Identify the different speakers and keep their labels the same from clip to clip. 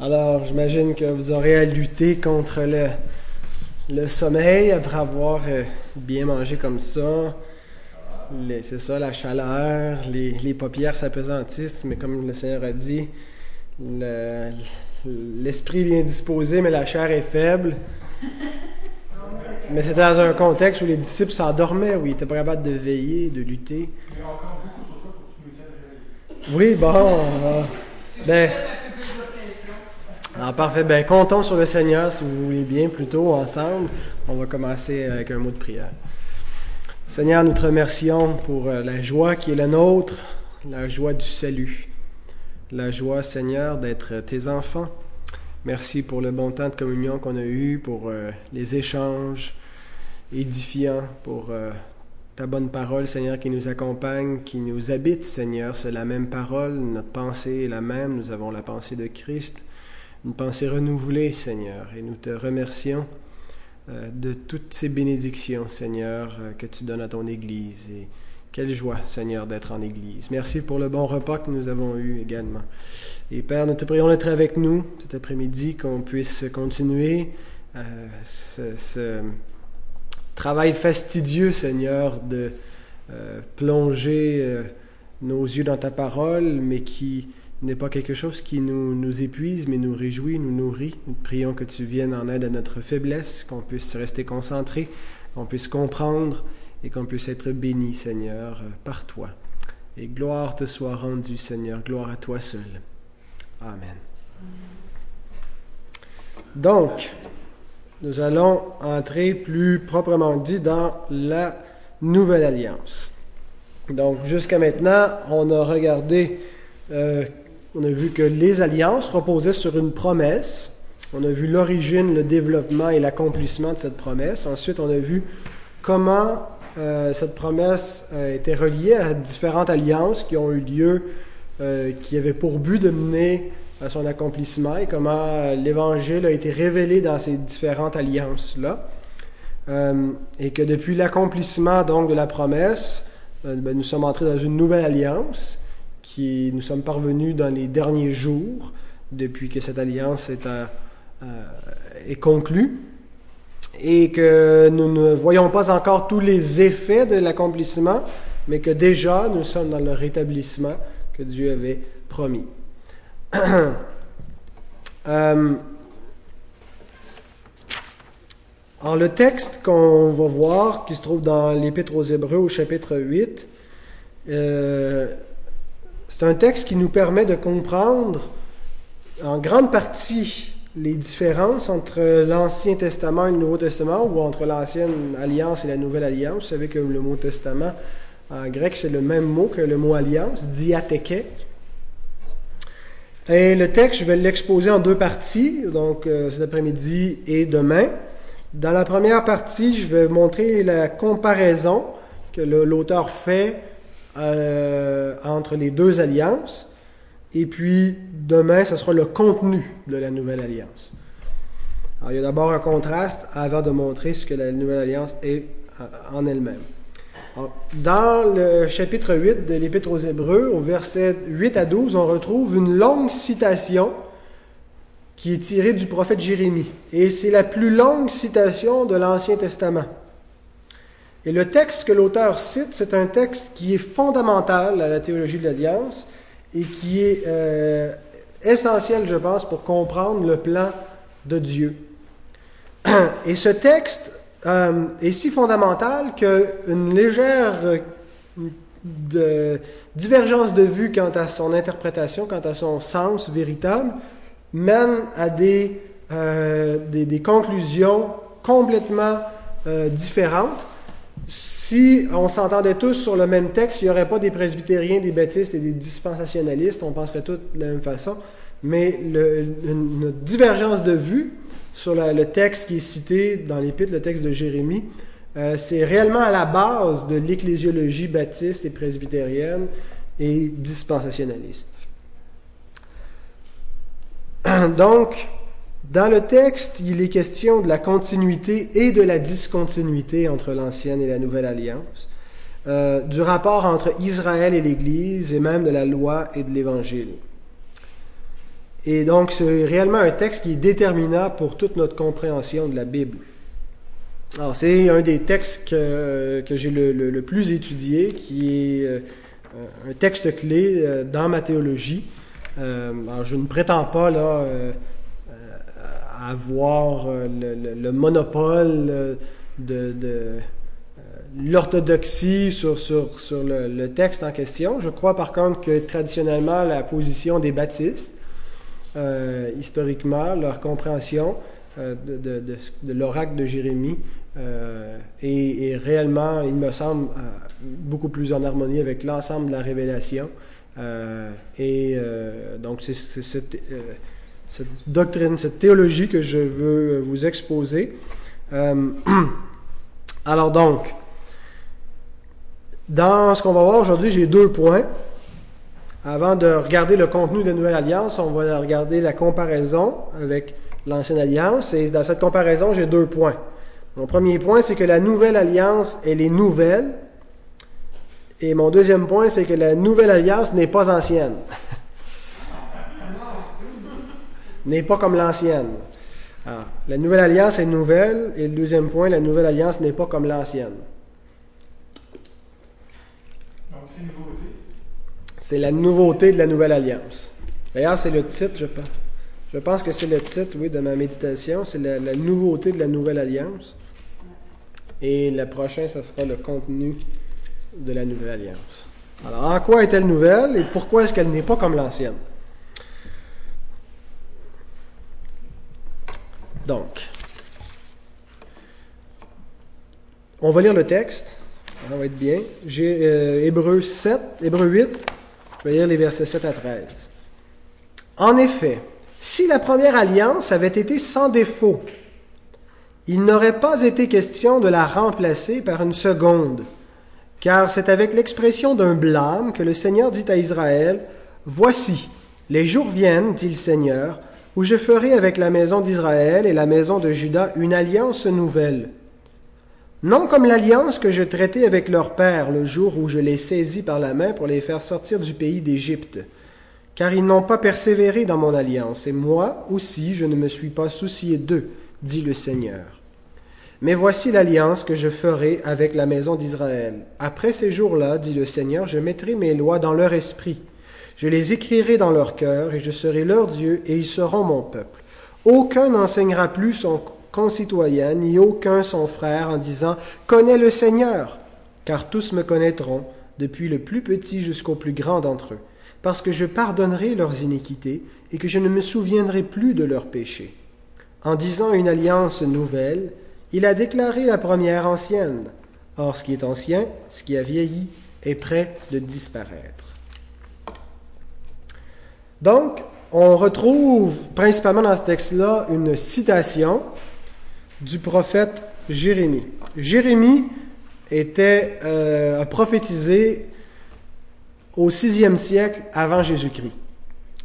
Speaker 1: Alors, j'imagine que vous aurez à lutter contre le, le sommeil après avoir euh, bien mangé comme ça. C'est ça, la chaleur, les, les paupières s'apesantissent, mais comme le Seigneur a dit, l'esprit est bien disposé, mais la chair est faible. Mais c'était dans un contexte où les disciples s'endormaient, où ils n'étaient pas capables de veiller, de lutter. Oui, bon. Euh, ben, alors, parfait. Ben, comptons sur le Seigneur, si vous voulez bien, plutôt ensemble. On va commencer avec un mot de prière. Seigneur, nous te remercions pour euh, la joie qui est la nôtre, la joie du salut, la joie, Seigneur, d'être tes enfants. Merci pour le bon temps de communion qu'on a eu, pour euh, les échanges édifiants, pour euh, ta bonne parole, Seigneur, qui nous accompagne, qui nous habite, Seigneur. C'est la même parole, notre pensée est la même, nous avons la pensée de Christ, une pensée renouvelée, Seigneur, et nous te remercions euh, de toutes ces bénédictions, Seigneur, euh, que tu donnes à ton Église. Et quelle joie, Seigneur, d'être en Église. Merci pour le bon repas que nous avons eu également. Et Père, nous te prions d'être avec nous cet après-midi, qu'on puisse continuer euh, ce, travail fastidieux, Seigneur, de plonger nos yeux dans ta parole, mais qui n'est pas quelque chose qui nous, épuise, mais nous réjouit, nous nourrit. Nous prions que tu viennes en aide à notre faiblesse, qu'on puisse rester concentré, qu'on puisse comprendre et qu'on puisse être béni, Seigneur, euh, par toi. Et gloire te soit rendue, Seigneur, gloire à toi seul. Amen. Donc, nous allons entrer plus proprement dit dans la nouvelle alliance. Donc, jusqu'à maintenant, on a regardé euh, on a vu que les alliances reposaient sur une promesse. On a vu l'origine, le développement et l'accomplissement de cette promesse. Ensuite, on a vu comment euh, cette promesse euh, était reliée à différentes alliances qui ont eu lieu, qui avaient pour but de mener à son accomplissement et comment l'Évangile a été révélé dans ces différentes alliances-là. et que depuis l'accomplissement donc de la promesse, ben, nous sommes entrés dans une nouvelle alliance qui nous sommes parvenus dans les derniers jours, depuis que cette alliance est, euh, est conclue, et que nous ne voyons pas encore tous les effets de l'accomplissement, mais que déjà nous sommes dans le rétablissement que Dieu avait promis. euh, alors le texte qu'on va voir, qui se trouve dans l'Épître aux Hébreux au chapitre 8, euh, c'est un texte qui nous permet de comprendre en grande partie les différences entre l'Ancien Testament et le Nouveau Testament, ou entre l'Ancienne Alliance et la Nouvelle Alliance. Vous savez que le mot Testament, en grec, c'est le même mot que le mot Alliance, diatheke. Et le texte, je vais l'exposer en deux parties, donc euh, cet après-midi et demain. Dans la première partie, je vais montrer la comparaison que l'auteur fait euh, entre les deux alliances. Et puis, demain, ce sera le contenu de la nouvelle alliance. Alors, il y a d'abord un contraste avant de montrer ce que la nouvelle alliance est euh, en elle-même. Dans le chapitre 8 de l'Épître aux Hébreux, au verset 8 à 12, on retrouve une longue citation qui est tirée du prophète Jérémie. Et c'est la plus longue citation de l'Ancien Testament. Et le texte que l'auteur cite, c'est un texte qui est fondamental à la théologie de l'Alliance et qui est euh, essentiel, je pense, pour comprendre le plan de Dieu. Et ce texte euh, est si fondamental qu'une légère de divergence de vue quant à son interprétation, quant à son sens véritable, mène à des, euh, conclusions complètement différentes si on s'entendait tous sur le même texte, il n'y aurait pas des presbytériens, des baptistes et des dispensationalistes, on penserait tous de la même façon. Mais le, une divergence de vue sur le texte qui est cité dans l'Épître, le texte de Jérémie, euh, c'est réellement à la base de l'ecclésiologie baptiste et presbytérienne et dispensationaliste. Donc, dans le texte, il est question de la continuité et de la discontinuité entre l'ancienne et la nouvelle alliance. euh, du rapport entre Israël et l'Église et même de la loi et de l'Évangile. Et donc, c'est réellement un texte qui est déterminant pour toute notre compréhension de la Bible. Alors, c'est un des textes que, que j'ai le, le, plus étudié, qui est euh, un texte clé euh, dans ma théologie. alors, je ne prétends pas là avoir le, le, monopole de, de l'orthodoxie sur, sur, sur le, texte en question. Je crois par contre que traditionnellement, la position des baptistes, euh, historiquement, leur compréhension euh, de, l'oracle de Jérémie euh, est, réellement, il me semble, beaucoup plus en harmonie avec l'ensemble de la révélation. et donc, c'est cette, doctrine, cette théologie que je veux vous exposer. alors donc, dans ce qu'on va voir aujourd'hui, j'ai deux points. Avant de regarder le contenu de la Nouvelle Alliance, on va regarder la comparaison avec l'Ancienne Alliance. Et dans cette comparaison, j'ai deux points. Mon premier point, c'est que la Nouvelle Alliance, elle est nouvelle. Et mon deuxième point, c'est que la Nouvelle Alliance n'est pas ancienne. n'est pas comme l'ancienne. la Nouvelle Alliance est nouvelle. Et le deuxième point, la Nouvelle Alliance n'est pas comme l'ancienne. C'est la nouveauté de la nouvelle alliance. D'ailleurs, c'est le titre, je pense. Je pense que c'est le titre, oui, de ma méditation. C'est la, nouveauté de la nouvelle alliance. Et le prochain, ce sera le contenu de la nouvelle alliance. Alors, en quoi est-elle nouvelle et pourquoi est-ce qu'elle n'est pas comme l'ancienne? Donc, on va lire le texte. Ça va être bien. J'ai euh, Hébreu 7, Hébreu 8, je vais lire les versets 7 à 13. En effet, si la première alliance avait été sans défaut, il n'aurait pas été question de la remplacer par une seconde, car c'est avec l'expression d'un blâme que le Seigneur dit à Israël, Voici, les jours viennent, dit le Seigneur, où je ferai avec la maison d'Israël et la maison de Juda une alliance nouvelle non comme l'alliance que je traitais avec leur père le jour où je les saisis par la main pour les faire sortir du pays d'Égypte, car ils n'ont pas persévéré dans mon alliance, et moi aussi je ne me suis pas soucié d'eux, dit le Seigneur. Mais voici l'alliance que je ferai avec la maison d'Israël. Après ces jours-là, dit le Seigneur, je mettrai mes lois dans leur esprit, je les écrirai dans leur cœur, et je serai leur Dieu, et ils seront mon peuple. Aucun n'enseignera plus son concitoyen, ni aucun son frère, en disant Connais le Seigneur, car tous me connaîtront, depuis le plus petit jusqu'au plus grand d'entre eux, parce que je pardonnerai leurs iniquités et que je ne me souviendrai plus de leurs péchés. En disant une alliance nouvelle, il a déclaré la première ancienne. Or, ce qui est ancien, ce qui a vieilli, est prêt de disparaître. Donc, on retrouve principalement dans ce texte-là une citation du prophète Jérémie. Jérémie était euh, prophétisé au sixième siècle avant Jésus-Christ.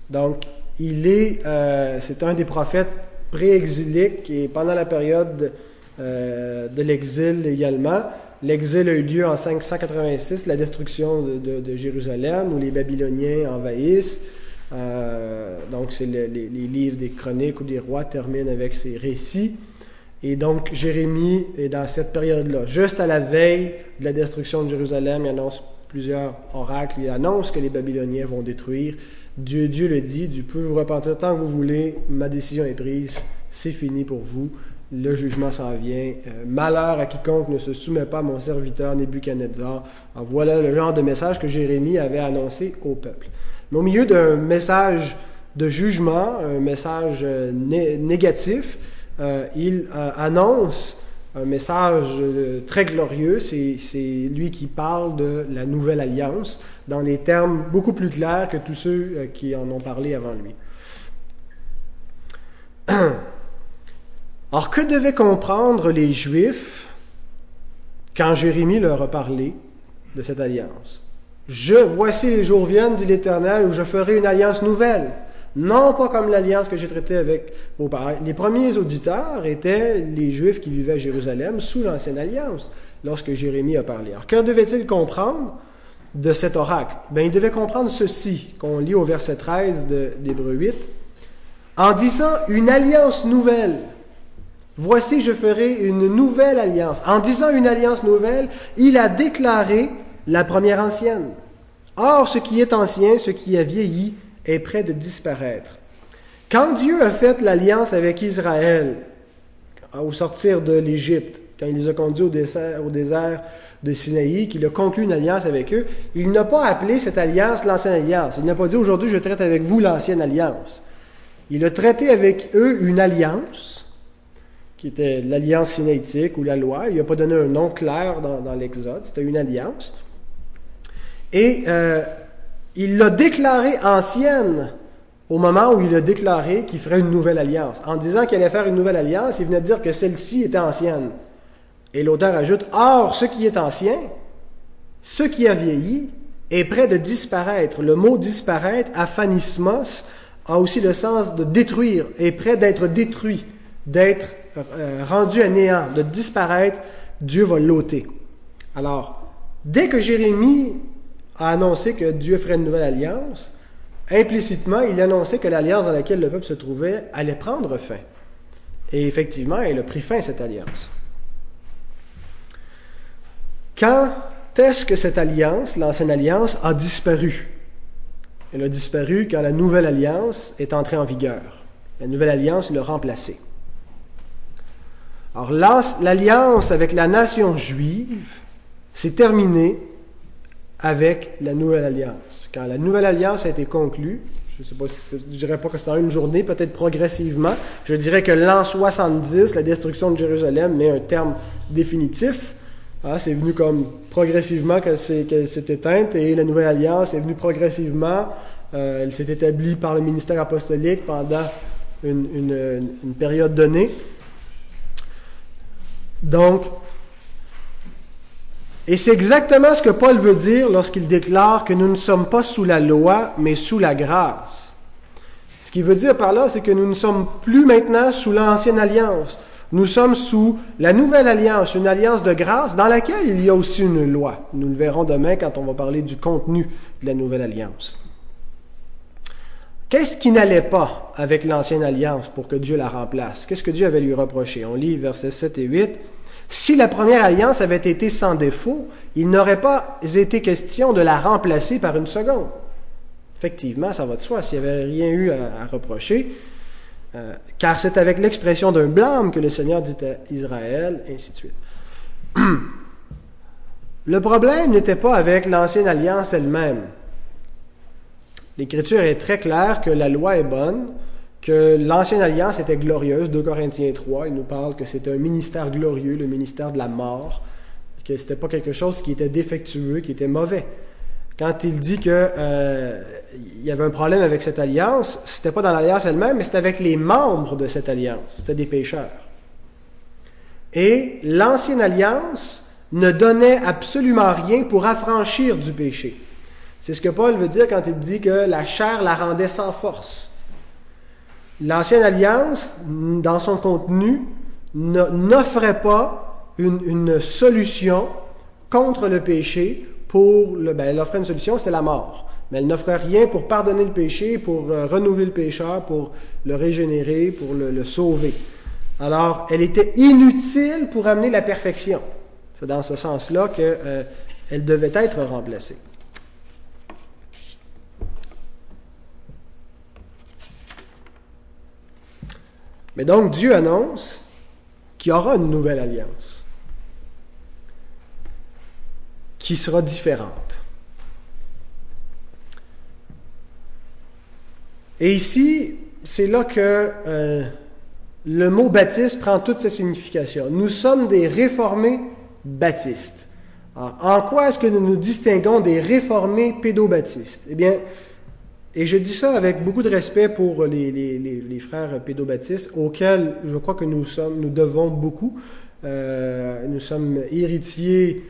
Speaker 1: Donc, il est, euh, c'est un des prophètes pré-exiliques et pendant la période euh, de l'exil également. L'exil a eu lieu en 586, la destruction de, Jérusalem, où les Babyloniens envahissent. donc, c'est les livres des chroniques ou des rois terminent avec ces récits. Et donc, Jérémie est dans cette période-là. Juste à la veille de la destruction de Jérusalem, il annonce plusieurs oracles. Il annonce que les Babyloniens vont détruire. Dieu, Dieu le dit, Dieu peut vous repentir tant que vous voulez. Ma décision est prise. C'est fini pour vous. Le jugement s'en vient. Euh, malheur à quiconque ne se soumet pas à mon serviteur Nebuchadnezzar. voilà le genre de message que Jérémie avait annoncé au peuple. Mais au milieu d'un message de jugement, un message euh, négatif, il euh, annonce un message euh, très glorieux. C'est lui qui parle de la nouvelle alliance dans des termes beaucoup plus clairs que tous ceux qui en ont parlé avant lui. Or, que devaient comprendre les Juifs quand Jérémie leur a parlé de cette alliance? Je, voici les jours viennent, dit l'Éternel, où je ferai une alliance nouvelle non pas comme l'alliance que j'ai traitée avec vos parents. Les premiers auditeurs étaient les Juifs qui vivaient à Jérusalem sous l'ancienne alliance. lorsque Jérémie a parlé. Alors, que devait-il comprendre de cet oracle? Ben, Il devait comprendre ceci, qu'on lit au verset 13 d'Hébreu 8. En disant une alliance nouvelle, voici je ferai une nouvelle alliance. En disant une alliance nouvelle, il a déclaré la première ancienne. Or, ce qui est ancien, ce qui a vieilli, est près de disparaître. Quand Dieu a fait l'alliance avec Israël au sortir de l'Égypte, quand il les a conduits au désert, au désert de Sinaï, qu'il a conclu une alliance avec eux, il n'a pas appelé cette alliance l'ancienne alliance. Il n'a pas dit aujourd'hui je traite avec vous l'ancienne alliance. Il a traité avec eux une alliance, qui était l'alliance sinaïtique ou la loi. Il n'a pas donné un nom clair dans, l'Exode, c'était une alliance. Et euh, il l'a déclarée ancienne au moment où il a déclaré qu'il ferait une nouvelle alliance. En disant qu'il allait faire une nouvelle alliance, il venait de dire que celle-ci était ancienne. Et l'auteur ajoute, Or, ce qui est ancien, ce qui a vieilli, est près de disparaître. Le mot disparaître, aphanismos, a aussi le sens de détruire, est près d'être détruit, d'être euh, rendu à néant, de disparaître. Dieu va l'ôter. Alors, dès que Jérémie a annoncé que Dieu ferait une nouvelle alliance, implicitement, il annonçait que l'alliance dans laquelle le peuple se trouvait allait prendre fin. Et effectivement, elle a pris fin, cette alliance. Quand est-ce que cette alliance, l'ancienne alliance, a disparu? Elle a disparu quand la nouvelle alliance est entrée en vigueur. La nouvelle alliance l'a remplacée. Alors l'alliance avec la nation juive s'est terminée avec la nouvelle alliance. Quand la nouvelle alliance a été conclue, je ne sais pas si, je dirais pas que c'est en une journée, peut-être progressivement, je dirais que l'an 70, la destruction de Jérusalem, met un terme définitif. Ah, c'est venu comme progressivement qu'elle s'est, éteinte et la nouvelle alliance est venue progressivement. Euh, elle s'est établie par le ministère apostolique pendant une, une période donnée. Donc, et c'est exactement ce que Paul veut dire lorsqu'il déclare que nous ne sommes pas sous la loi, mais sous la grâce. Ce qu'il veut dire par là, c'est que nous ne sommes plus maintenant sous l'ancienne alliance. Nous sommes sous la nouvelle alliance, une alliance de grâce dans laquelle il y a aussi une loi. Nous le verrons demain quand on va parler du contenu de la nouvelle alliance. Qu'est-ce qui n'allait pas avec l'ancienne alliance pour que Dieu la remplace? Qu'est-ce que Dieu avait lui reproché? On lit versets 7 et 8. Si la première alliance avait été sans défaut, il n'aurait pas été question de la remplacer par une seconde. Effectivement, ça va de soi, s'il n'y avait rien eu à, reprocher, euh, car c'est avec l'expression d'un blâme que le Seigneur dit à Israël, et ainsi de suite. Le problème n'était pas avec l'ancienne alliance elle-même. L'Écriture est très claire que la loi est bonne, que l'ancienne alliance était glorieuse. 2 Corinthiens 3, il nous parle que c'était un ministère glorieux, le ministère de la mort, que ce n'était pas quelque chose qui était défectueux, qui était mauvais. Quand il dit qu'il euh, y avait un problème avec cette alliance, c'était pas dans l'alliance elle-même, mais c'était avec les membres de cette alliance. C'était des pécheurs. Et l'ancienne alliance ne donnait absolument rien pour affranchir du péché. C'est ce que Paul veut dire quand il dit que la chair la rendait sans force. L'Ancienne Alliance, dans son contenu, n'offrait pas une, solution contre le péché pour le. Ben, elle offrait une solution, c'était la mort. Mais elle n'offrait rien pour pardonner le péché, pour euh, renouveler le pécheur, pour le régénérer, pour le, sauver. Alors, elle était inutile pour amener la perfection. C'est dans ce sens-là qu'elle euh, devait être remplacée. Mais donc Dieu annonce qu'il y aura une nouvelle alliance qui sera différente. Et ici, c'est là que euh, le mot baptiste prend toute sa signification. Nous sommes des réformés baptistes. en quoi est-ce que nous nous distinguons des réformés pédobaptistes? Eh bien, et je dis ça avec beaucoup de respect pour les, frères pédobaptistes, auxquels je crois que nous, sommes, nous devons beaucoup. Euh, nous sommes héritiers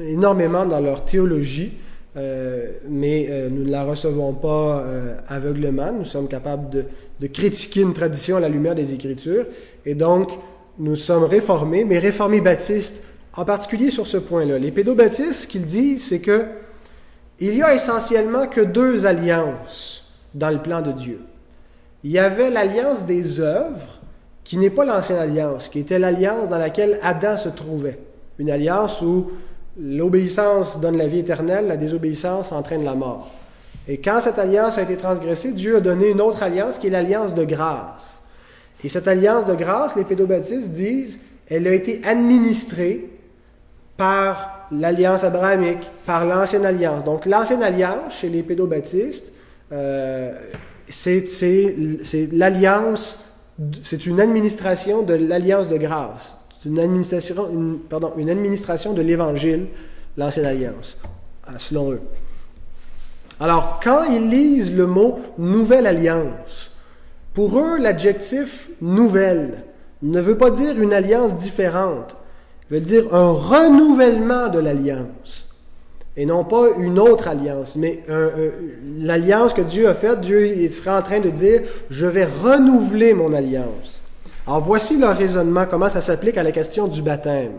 Speaker 1: énormément dans leur théologie, euh, mais euh, nous ne la recevons pas aveuglement. Nous sommes capables de, critiquer une tradition à la lumière des Écritures. Et donc, nous sommes réformés, mais réformés baptistes, en particulier sur ce point-là. Les pédobaptistes, ce qu'ils disent, c'est que il y a essentiellement que deux alliances dans le plan de Dieu. Il y avait l'alliance des œuvres, qui n'est pas l'ancienne alliance, qui était l'alliance dans laquelle Adam se trouvait. Une alliance où l'obéissance donne la vie éternelle, la désobéissance entraîne la mort. Et quand cette alliance a été transgressée, Dieu a donné une autre alliance qui est l'alliance de grâce. Et cette alliance de grâce, les pédobaptistes disent, elle a été administrée par l'alliance abrahamique, par l'ancienne alliance. Donc l'ancienne alliance, chez les pédobaptistes, euh, c'est l'alliance, c'est une administration de l'alliance de grâce. Une administration, une, pardon, une administration de l'évangile, l'ancienne alliance, selon eux. Alors, quand ils lisent le mot nouvelle alliance, pour eux, l'adjectif nouvelle ne veut pas dire une alliance différente, veut dire un renouvellement de l'alliance. Et non pas une autre alliance, mais l'alliance que Dieu a faite, Dieu il serait en train de dire, je vais renouveler mon alliance. Alors voici leur raisonnement, comment ça s'applique à la question du baptême.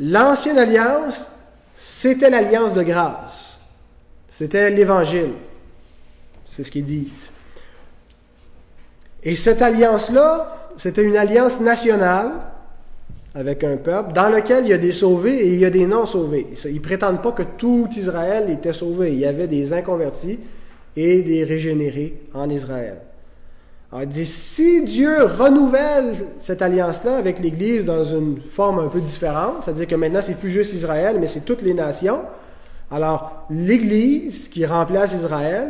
Speaker 1: L'ancienne alliance, c'était l'alliance de grâce. C'était l'évangile. C'est ce qu'ils disent. Et cette alliance-là, c'était une alliance nationale avec un peuple dans lequel il y a des sauvés et il y a des non-sauvés. Ils ne prétendent pas que tout Israël était sauvé. Il y avait des inconvertis et des régénérés en Israël. Alors il dit, si Dieu renouvelle cette alliance-là avec l'Église dans une forme un peu différente, c'est-à-dire que maintenant c'est plus juste Israël, mais c'est toutes les nations, alors l'Église qui remplace Israël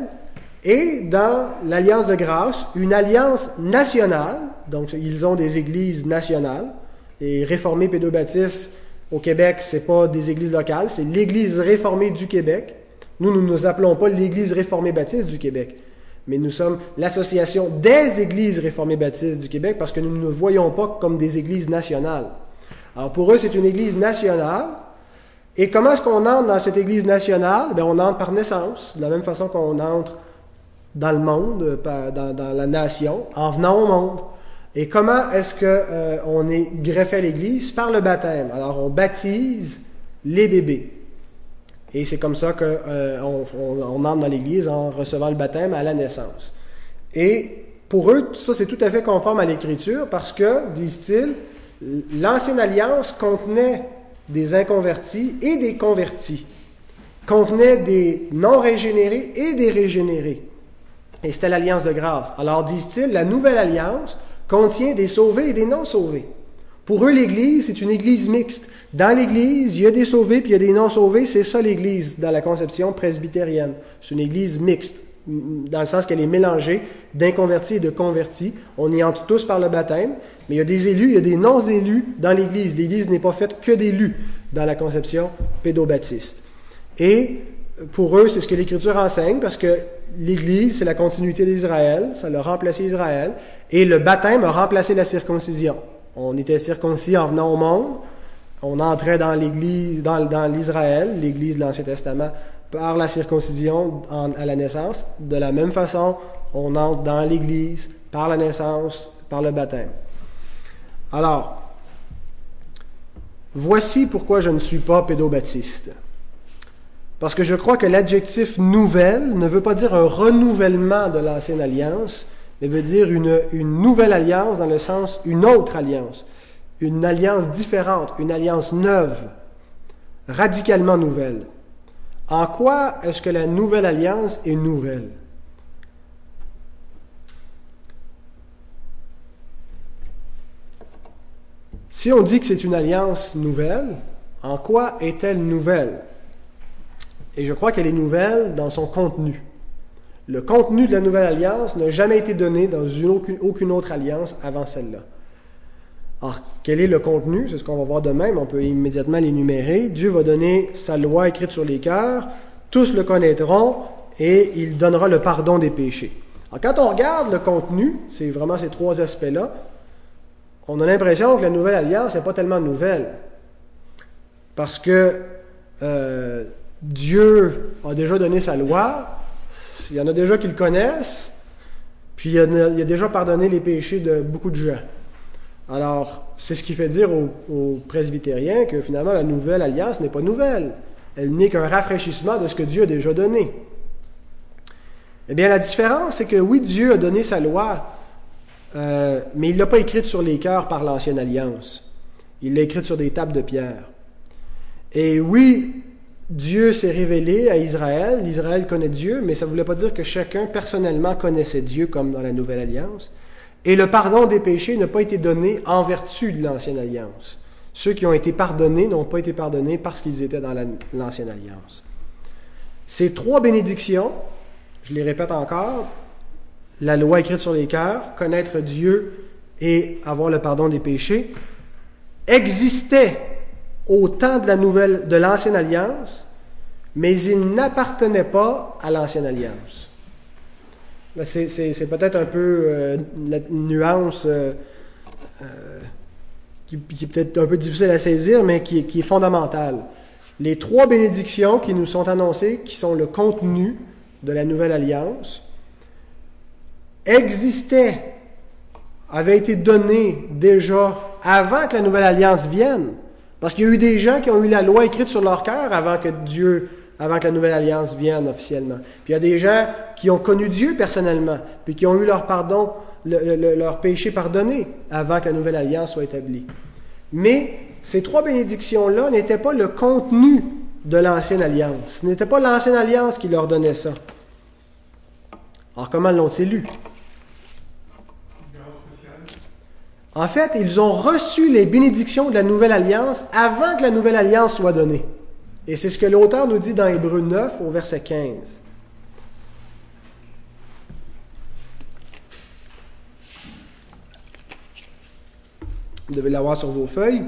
Speaker 1: est dans l'alliance de grâce une alliance nationale, donc ils ont des églises nationales, les réformés pédobaptistes au Québec, c'est pas des églises locales, c'est l'Église réformée du Québec. Nous, nous ne nous appelons pas l'Église réformée baptiste du Québec, mais nous sommes l'association des églises réformées baptistes du Québec parce que nous ne nous voyons pas comme des églises nationales. Alors pour eux, c'est une église nationale. Et comment est-ce qu'on entre dans cette église nationale? Bien, on entre par naissance, de la même façon qu'on entre dans le monde, dans la nation, en venant au monde. Et comment est-ce qu'on euh, est greffé à l'Église? Par le baptême. Alors, on baptise les bébés. Et c'est comme ça qu'on euh, entre dans l'Église en recevant le baptême à la naissance. Et pour eux, ça c'est tout à fait conforme à l'Écriture parce que, disent-ils, l'ancienne alliance contenait des inconvertis et des convertis, contenait des non régénérés et des régénérés. Et c'était l'alliance de grâce. Alors, disent-ils, la nouvelle alliance contient des sauvés et des non-sauvés. Pour eux, l'Église, c'est une Église mixte. Dans l'Église, il y a des sauvés puis il y a des non-sauvés. C'est ça l'Église dans la conception presbytérienne. C'est une Église mixte, dans le sens qu'elle est mélangée d'inconvertis et de convertis. On y entre tous par le baptême, mais il y a des élus, il y a des non-élus dans l'Église. L'Église n'est pas faite que d'élus dans la conception pédobaptiste. Et pour eux, c'est ce que l'Écriture enseigne, parce que l'Église, c'est la continuité d'Israël, ça a remplacé Israël, et le baptême a remplacé la circoncision. On était circoncis en venant au monde, on entrait dans l'Église, dans, l'Israël, l'Église de l'Ancien Testament, par la circoncision à la naissance. De la même façon, on entre dans l'Église par la naissance, par le baptême. Alors, voici pourquoi je ne suis pas pédobaptiste. Parce que je crois que l'adjectif nouvelle ne veut pas dire un renouvellement de l'ancienne alliance, mais veut dire une, nouvelle alliance dans le sens une autre alliance, une alliance différente, une alliance neuve, radicalement nouvelle. En quoi est-ce que la nouvelle alliance est nouvelle? Si on dit que c'est une alliance nouvelle, en quoi est-elle nouvelle? Et je crois qu'elle est nouvelle dans son contenu. Le contenu de la nouvelle alliance n'a jamais été donné dans aucune, autre alliance avant celle-là. Alors, quel est le contenu? C'est ce qu'on va voir demain, mais on peut immédiatement l'énumérer. Dieu va donner sa loi écrite sur les cœurs, tous le connaîtront, et il donnera le pardon des péchés. Alors, quand on regarde le contenu, c'est vraiment ces trois aspects-là, on a l'impression que la nouvelle alliance n'est pas tellement nouvelle. Parce que euh, Dieu a déjà donné sa loi, il y en a déjà qui le connaissent, puis il a, déjà pardonné les péchés de beaucoup de gens. Alors, c'est ce qui fait dire aux, aux presbytériens que finalement la nouvelle alliance n'est pas nouvelle. Elle n'est qu'un rafraîchissement de ce que Dieu a déjà donné. Eh bien, la différence, c'est que oui, Dieu a donné sa loi, euh, mais il ne l'a pas écrite sur les cœurs par l'ancienne alliance. Il l'a écrite sur des tables de pierre. Et oui, Dieu s'est révélé à Israël, Israël connaît Dieu, mais ça ne voulait pas dire que chacun personnellement connaissait Dieu comme dans la Nouvelle Alliance. Et le pardon des péchés n'a pas été donné en vertu de l'Ancienne Alliance. Ceux qui ont été pardonnés n'ont pas été pardonnés parce qu'ils étaient dans l'Ancienne Alliance. Ces trois bénédictions, je les répète encore, la loi écrite sur les cœurs, connaître Dieu et avoir le pardon des péchés, existaient au temps de la nouvelle, de l'ancienne alliance, mais ils n'appartenaient pas à l'ancienne alliance. C'est peut-être un peu euh, une nuance euh, euh, qui, est peut-être un peu difficile à saisir, mais qui, qui est fondamentale. Les trois bénédictions qui nous sont annoncées, qui sont le contenu de la nouvelle alliance, existaient, avaient été données déjà avant que la nouvelle alliance vienne. Parce qu'il y a eu des gens qui ont eu la loi écrite sur leur cœur avant que Dieu, avant que la nouvelle alliance vienne officiellement. Puis il y a des gens qui ont connu Dieu personnellement, puis qui ont eu leur pardon, leur péché pardonné avant que la nouvelle alliance soit établie. Mais ces trois bénédictions-là n'étaient pas le contenu de l'ancienne alliance. Ce n'était pas l'ancienne alliance qui leur donnait ça. Alors comment l'ont-ils lu? En fait, ils ont reçu les bénédictions de la nouvelle alliance avant que la nouvelle alliance soit donnée. Et c'est ce que l'auteur nous dit dans Hébreu 9 au verset 15. Vous devez l'avoir sur vos feuilles.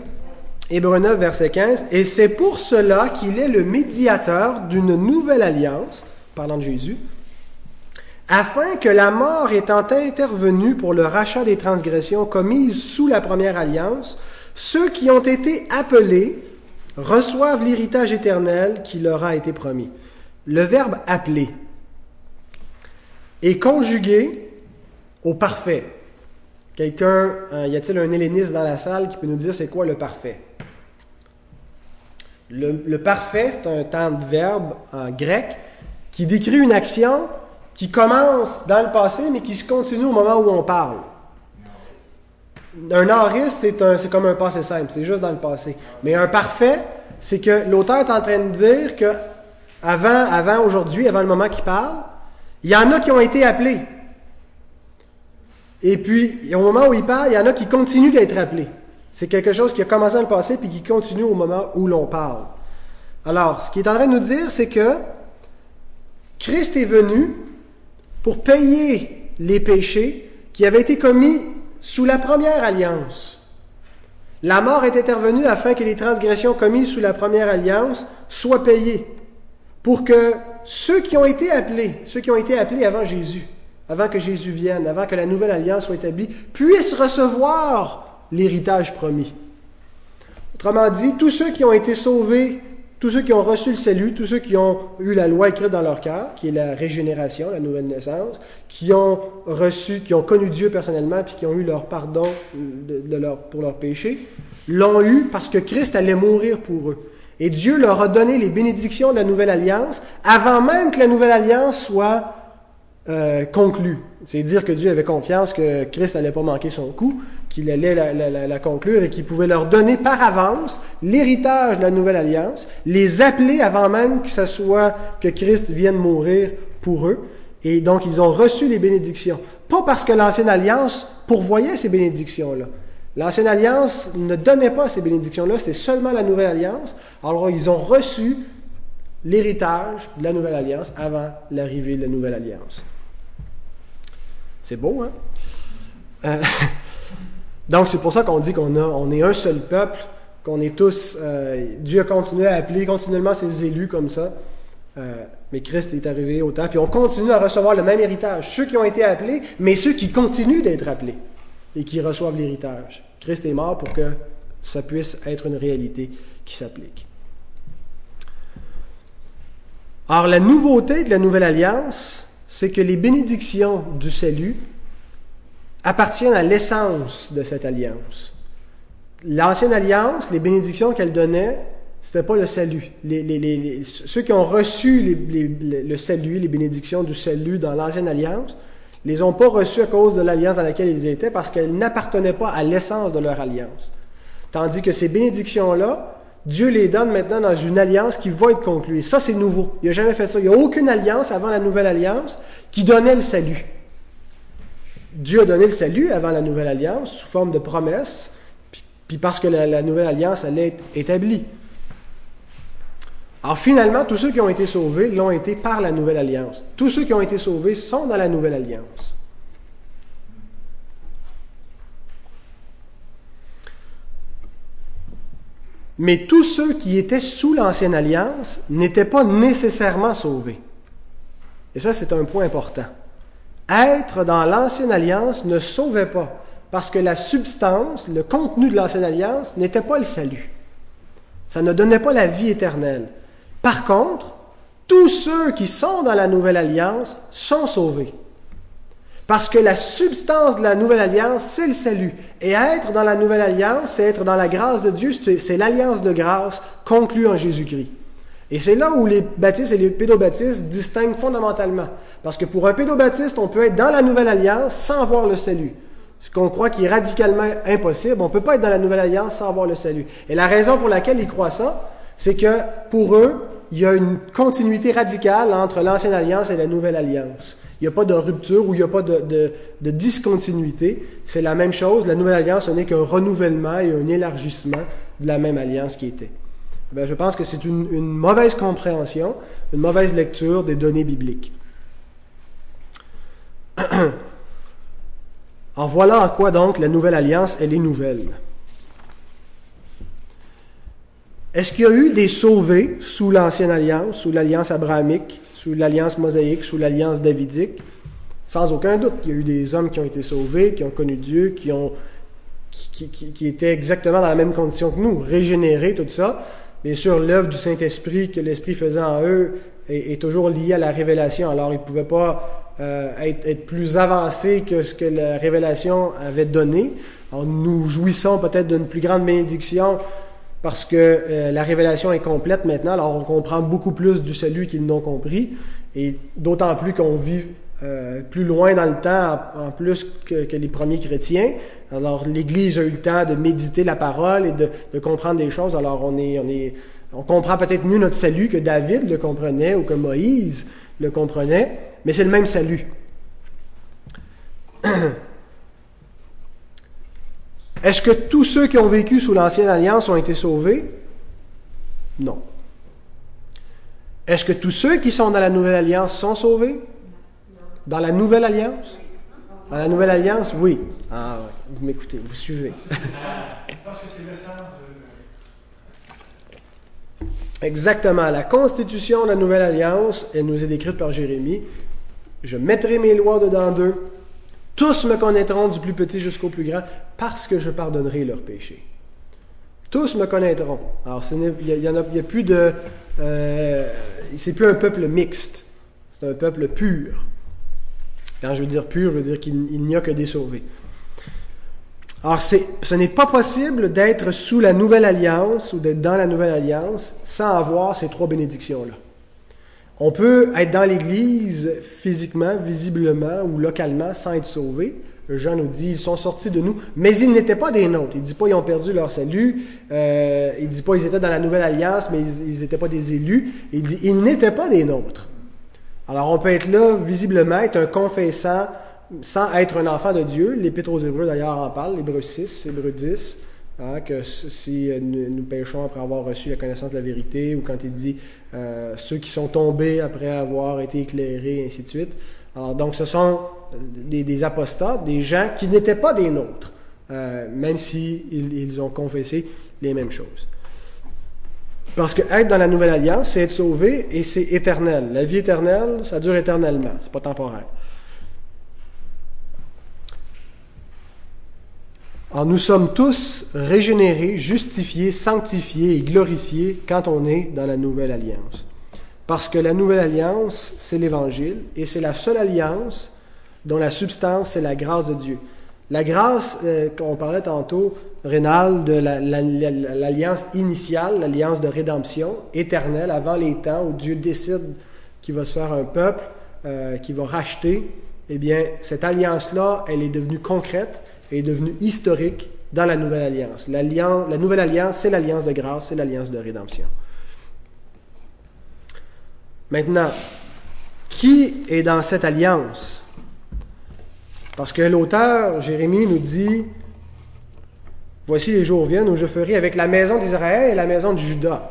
Speaker 1: Hébreu 9, verset 15. Et c'est pour cela qu'il est le médiateur d'une nouvelle alliance, parlant de Jésus, afin que la mort étant intervenue pour le rachat des transgressions commises sous la première alliance, ceux qui ont été appelés reçoivent l'héritage éternel qui leur a été promis. Le verbe appeler est conjugué au parfait. Quelqu'un, euh, y a-t-il un helléniste dans la salle qui peut nous dire c'est quoi le parfait? Le, le parfait, c'est un temps de verbe en grec qui décrit une action qui commence dans le passé, mais qui se continue au moment où on parle. Un aoriste, c'est, comme un passé simple, c'est juste dans le passé. Mais un parfait, c'est que l'auteur est en train de dire que avant, avant aujourd'hui, avant le moment qu'il parle, il y en a qui ont été appelés. Et puis, au moment où il parle, il y en a qui continuent d'être appelés. C'est quelque chose qui a commencé dans le passé puis qui continue au moment où l'on parle. Alors, ce qu'il est en train de nous dire, c'est que Christ est venu pour payer les péchés qui avaient été commis sous la première alliance. La mort est intervenue afin que les transgressions commises sous la première alliance soient payées, pour que ceux qui ont été appelés, ceux qui ont été appelés avant Jésus, avant que Jésus vienne, avant que la nouvelle alliance soit établie, puissent recevoir l'héritage promis. Autrement dit, tous ceux qui ont été sauvés tous ceux qui ont reçu le salut, tous ceux qui ont eu la loi écrite dans leur cœur, qui est la régénération, la nouvelle naissance, qui ont reçu, qui ont connu Dieu personnellement, puis qui ont eu leur pardon de, leur, pour leurs péchés, l'ont eu parce que Christ allait mourir pour eux. Et Dieu leur a donné les bénédictions de la nouvelle alliance avant même que la nouvelle alliance soit euh, conclue. C'est dire que Dieu avait confiance que Christ n'allait pas manquer son coup, qu'il allait la, conclure et qu'il pouvait leur donner par avance l'héritage de la nouvelle alliance, les appeler avant même que ce soit que Christ vienne mourir pour eux. Et donc, ils ont reçu les bénédictions. Pas parce que l'ancienne alliance pourvoyait ces bénédictions-là. L'ancienne alliance ne donnait pas ces bénédictions-là, c'est seulement la nouvelle alliance. Alors, ils ont reçu l'héritage de la nouvelle alliance avant l'arrivée de la nouvelle alliance. C'est beau, hein? Euh, donc, c'est pour ça qu'on dit qu'on on est un seul peuple, qu'on est tous. Euh, Dieu a continué à appeler continuellement ses élus comme ça. Euh, mais Christ est arrivé au temps, puis on continue à recevoir le même héritage. Ceux qui ont été appelés, mais ceux qui continuent d'être appelés et qui reçoivent l'héritage. Christ est mort pour que ça puisse être une réalité qui s'applique. Or, la nouveauté de la nouvelle alliance, c'est que les bénédictions du salut appartiennent à l'essence de cette alliance. L'ancienne alliance, les bénédictions qu'elle donnait, c'était pas le salut. ceux qui ont reçu le salut, les bénédictions du salut dans l'ancienne alliance, les ont pas reçus à cause de l'alliance dans laquelle ils étaient parce qu'elles n'appartenaient pas à l'essence de leur alliance. Tandis que ces bénédictions-là, Dieu les donne maintenant dans une alliance qui va être conclue. ça, c'est nouveau. Il n'a jamais fait ça. Il n'y a aucune alliance avant la nouvelle alliance qui donnait le salut. Dieu a donné le salut avant la nouvelle alliance sous forme de promesse, puis, parce que la, la nouvelle alliance allait être établie. Alors finalement, tous ceux qui ont été sauvés l'ont été par la nouvelle alliance. Tous ceux qui ont été sauvés sont dans la nouvelle alliance. Mais tous ceux qui étaient sous l'ancienne alliance n'étaient pas nécessairement sauvés. Et ça, c'est un point important. Être dans l'ancienne alliance ne sauvait pas, parce que la substance, le contenu de l'ancienne alliance n'était pas le salut. Ça ne donnait pas la vie éternelle. Par contre, tous ceux qui sont dans la nouvelle alliance sont sauvés. Parce que la substance de la nouvelle alliance, c'est le salut. Et être dans la nouvelle alliance, c'est être dans la grâce de Dieu, c'est l'alliance de grâce conclue en Jésus-Christ. Et c'est là où les baptistes et les pédobaptistes distinguent fondamentalement. Parce que pour un pédobaptiste, on peut être dans la nouvelle alliance sans voir le salut. Ce qu'on croit qui est radicalement impossible. On ne peut pas être dans la nouvelle alliance sans voir le salut. Et la raison pour laquelle ils croient ça, c'est que pour eux, il y a une continuité radicale entre l'ancienne alliance et la nouvelle alliance. Il n'y a pas de rupture ou il n'y a pas de, discontinuité. C'est la même chose. La nouvelle alliance, ce n'est qu'un renouvellement et un élargissement de la même alliance qui était. Ben, je pense que c'est une, mauvaise compréhension, une mauvaise lecture des données bibliques. Alors voilà en quoi donc la nouvelle alliance, elle est nouvelle. Est-ce qu'il y a eu des sauvés sous l'ancienne alliance, sous l'alliance abrahamique, sous l'alliance mosaïque, sous l'alliance davidique? Sans aucun doute, il y a eu des hommes qui ont été sauvés, qui ont connu Dieu, qui, ont, qui, étaient exactement dans la même condition que nous, régénérés, tout ça. Bien sûr, l'œuvre du Saint-Esprit que l'Esprit faisait en eux est, toujours liée à la révélation. Alors, ils ne pouvaient pas euh, être, plus avancés que ce que la révélation avait donné. Alors, nous jouissons peut-être d'une plus grande bénédiction parce que euh, la révélation est complète maintenant, alors on comprend beaucoup plus du salut qu'ils n'ont compris, et d'autant plus qu'on vit euh, plus loin dans le temps, en, plus que, les premiers chrétiens. Alors l'Église a eu le temps de méditer la parole et de, comprendre des choses, alors on comprend peut-être mieux notre salut que David le comprenait ou que Moïse le comprenait, mais c'est le même salut. Est-ce que tous ceux qui ont vécu sous l'Ancienne Alliance ont été sauvés? Non. Est-ce que tous ceux qui sont dans la Nouvelle Alliance sont sauvés? Dans la Nouvelle Alliance? Dans la Nouvelle Alliance, oui. Ah, vous m'écoutez, vous suivez. Exactement. La constitution de la Nouvelle Alliance, elle nous est décrite par Jérémie. Je mettrai mes lois dedans d'eux tous me connaîtront du plus petit jusqu'au plus grand parce que je pardonnerai leurs péchés. Tous me connaîtront. Alors, il n'y a, plus de. Euh, c'est plus un peuple mixte. C'est un peuple pur. Quand je veux dire pur, je veux dire qu'il n'y a que des sauvés. Alors, ce n'est pas possible d'être sous la nouvelle alliance ou d'être dans la nouvelle alliance sans avoir ces trois bénédictions-là. On peut être dans l'Église physiquement, visiblement ou localement sans être sauvé. Jean nous dit, ils sont sortis de nous, mais ils n'étaient pas des nôtres. Il ne dit pas ils ont perdu leur salut. Euh, il ne dit pas ils étaient dans la nouvelle alliance, mais ils n'étaient pas des élus. Il dit ils n'étaient pas des nôtres. Alors on peut être là visiblement, être un confessant sans être un enfant de Dieu. L'Épître aux Hébreux d'ailleurs en parle, Hébreux 6, Hébreux 10. Hein, que si euh, nous, péchons après avoir reçu la connaissance de la vérité, ou quand il dit euh, ceux qui sont tombés après avoir été éclairés, ainsi de suite. Alors, donc, ce sont des, des apostates, des gens qui n'étaient pas des nôtres, euh, même s'ils si ils ont confessé les mêmes choses. Parce que être dans la nouvelle alliance, c'est être sauvé et c'est éternel. La vie éternelle, ça dure éternellement, c'est pas temporaire. Alors nous sommes tous régénérés, justifiés, sanctifiés et glorifiés quand on est dans la nouvelle alliance. Parce que la nouvelle alliance, c'est l'Évangile et c'est la seule alliance dont la substance, c'est la grâce de Dieu. La grâce, euh, qu'on parlait tantôt, Rénal, de l'alliance initiale, l'alliance de rédemption éternelle avant les temps où Dieu décide qu'il va se faire un peuple, euh, qu'il va racheter, eh bien, cette alliance-là, elle est devenue concrète, est devenue historique dans la nouvelle alliance. la nouvelle alliance, c'est l'alliance de grâce, c'est l'alliance de rédemption. Maintenant, qui est dans cette alliance? Parce que l'auteur, Jérémie, nous dit, Voici les jours viennent où je ferai avec la maison d'Israël et la maison de Judas.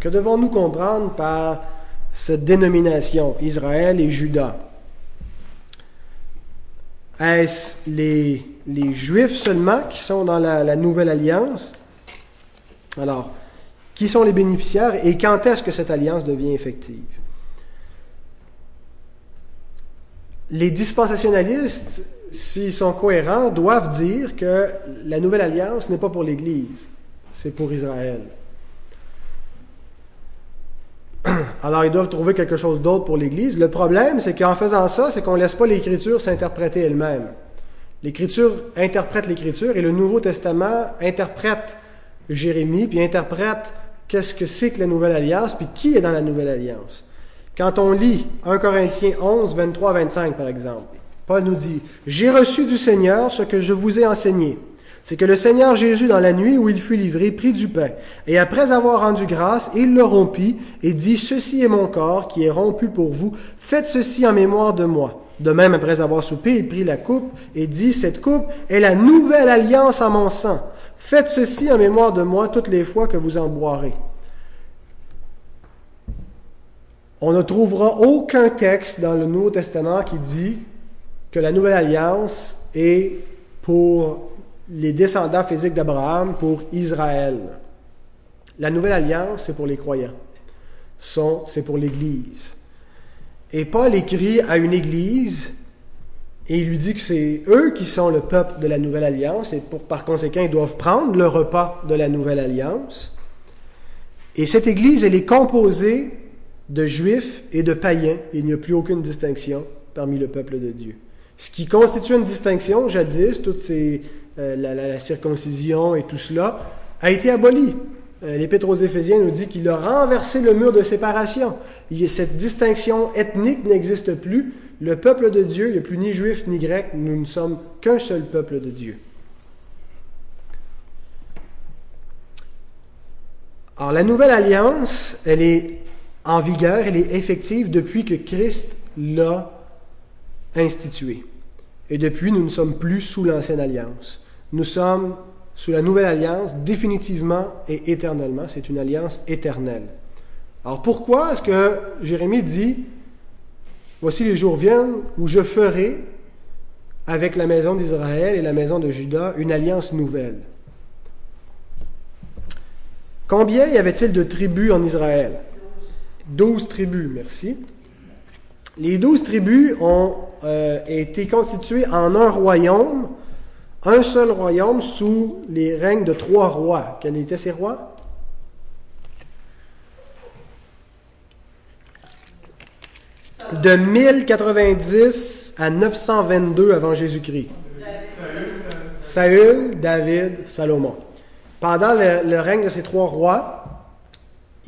Speaker 1: Que devons-nous comprendre par cette dénomination, Israël et Judas Est-ce les, les, Juifs seulement qui sont dans la, nouvelle alliance Alors, qui sont les bénéficiaires et quand est-ce que cette alliance devient effective? Les dispensationalistes, s'ils sont cohérents, doivent dire que la nouvelle alliance n'est pas pour l'Église, c'est pour Israël. Alors ils doivent trouver quelque chose d'autre pour l'Église. Le problème, c'est qu'en faisant ça, c'est qu'on ne laisse pas l'Écriture s'interpréter elle-même. L'Écriture interprète l'Écriture et le Nouveau Testament interprète Jérémie, puis interprète qu'est-ce que c'est que la Nouvelle Alliance, puis qui est dans la Nouvelle Alliance. Quand on lit 1 Corinthiens 11, 23, 25 par exemple, Paul nous dit, J'ai reçu du Seigneur ce que je vous ai enseigné. C'est que le Seigneur Jésus, dans la nuit où il fut livré, prit du pain, et après avoir rendu grâce, il le rompit, et dit, Ceci est mon corps qui est rompu pour vous, faites ceci en mémoire de moi. De même, après avoir soupé, il prit la coupe, et dit, Cette coupe est la nouvelle alliance en mon sang. Faites ceci en mémoire de moi toutes les fois que vous en boirez. On ne trouvera aucun texte dans le Nouveau Testament qui dit que la nouvelle alliance est pour les descendants physiques d'Abraham, pour Israël. La nouvelle alliance, c'est pour les croyants. C'est pour l'Église. Et Paul écrit à une Église et il lui dit que c'est eux qui sont le peuple de la nouvelle alliance et par conséquent, ils doivent prendre le repas de la nouvelle alliance. Et cette Église, elle est composée de juifs et de païens. Il n'y a plus aucune distinction parmi le peuple de Dieu. Ce qui constitue une distinction, jadis, toute euh, la, circoncision et tout cela, a été aboli. Euh, L'Épître aux Éphésiens nous dit qu'il a renversé le mur de séparation. cette distinction ethnique n'existe plus. Le peuple de Dieu, il n'y a plus ni juif ni grec, nous ne sommes qu'un seul peuple de Dieu. Alors la nouvelle alliance, elle est en vigueur, elle est effective depuis que Christ l'a instituée. Et depuis, nous ne sommes plus sous l'ancienne alliance. Nous sommes sous la nouvelle alliance définitivement et éternellement. C'est une alliance éternelle. Alors pourquoi est-ce que Jérémie dit, Voici les jours viennent où je ferai avec la maison d'Israël et la maison de Juda une alliance nouvelle? Combien y avait-il de tribus en Israël? Douze tribus, merci. Les douze tribus ont euh, été constituées en un royaume, un seul royaume sous les règnes de trois rois. Quels étaient ces rois? De 1090 à 922 avant Jésus-Christ. Saül, David, Salomon. Pendant le règne de ces trois rois,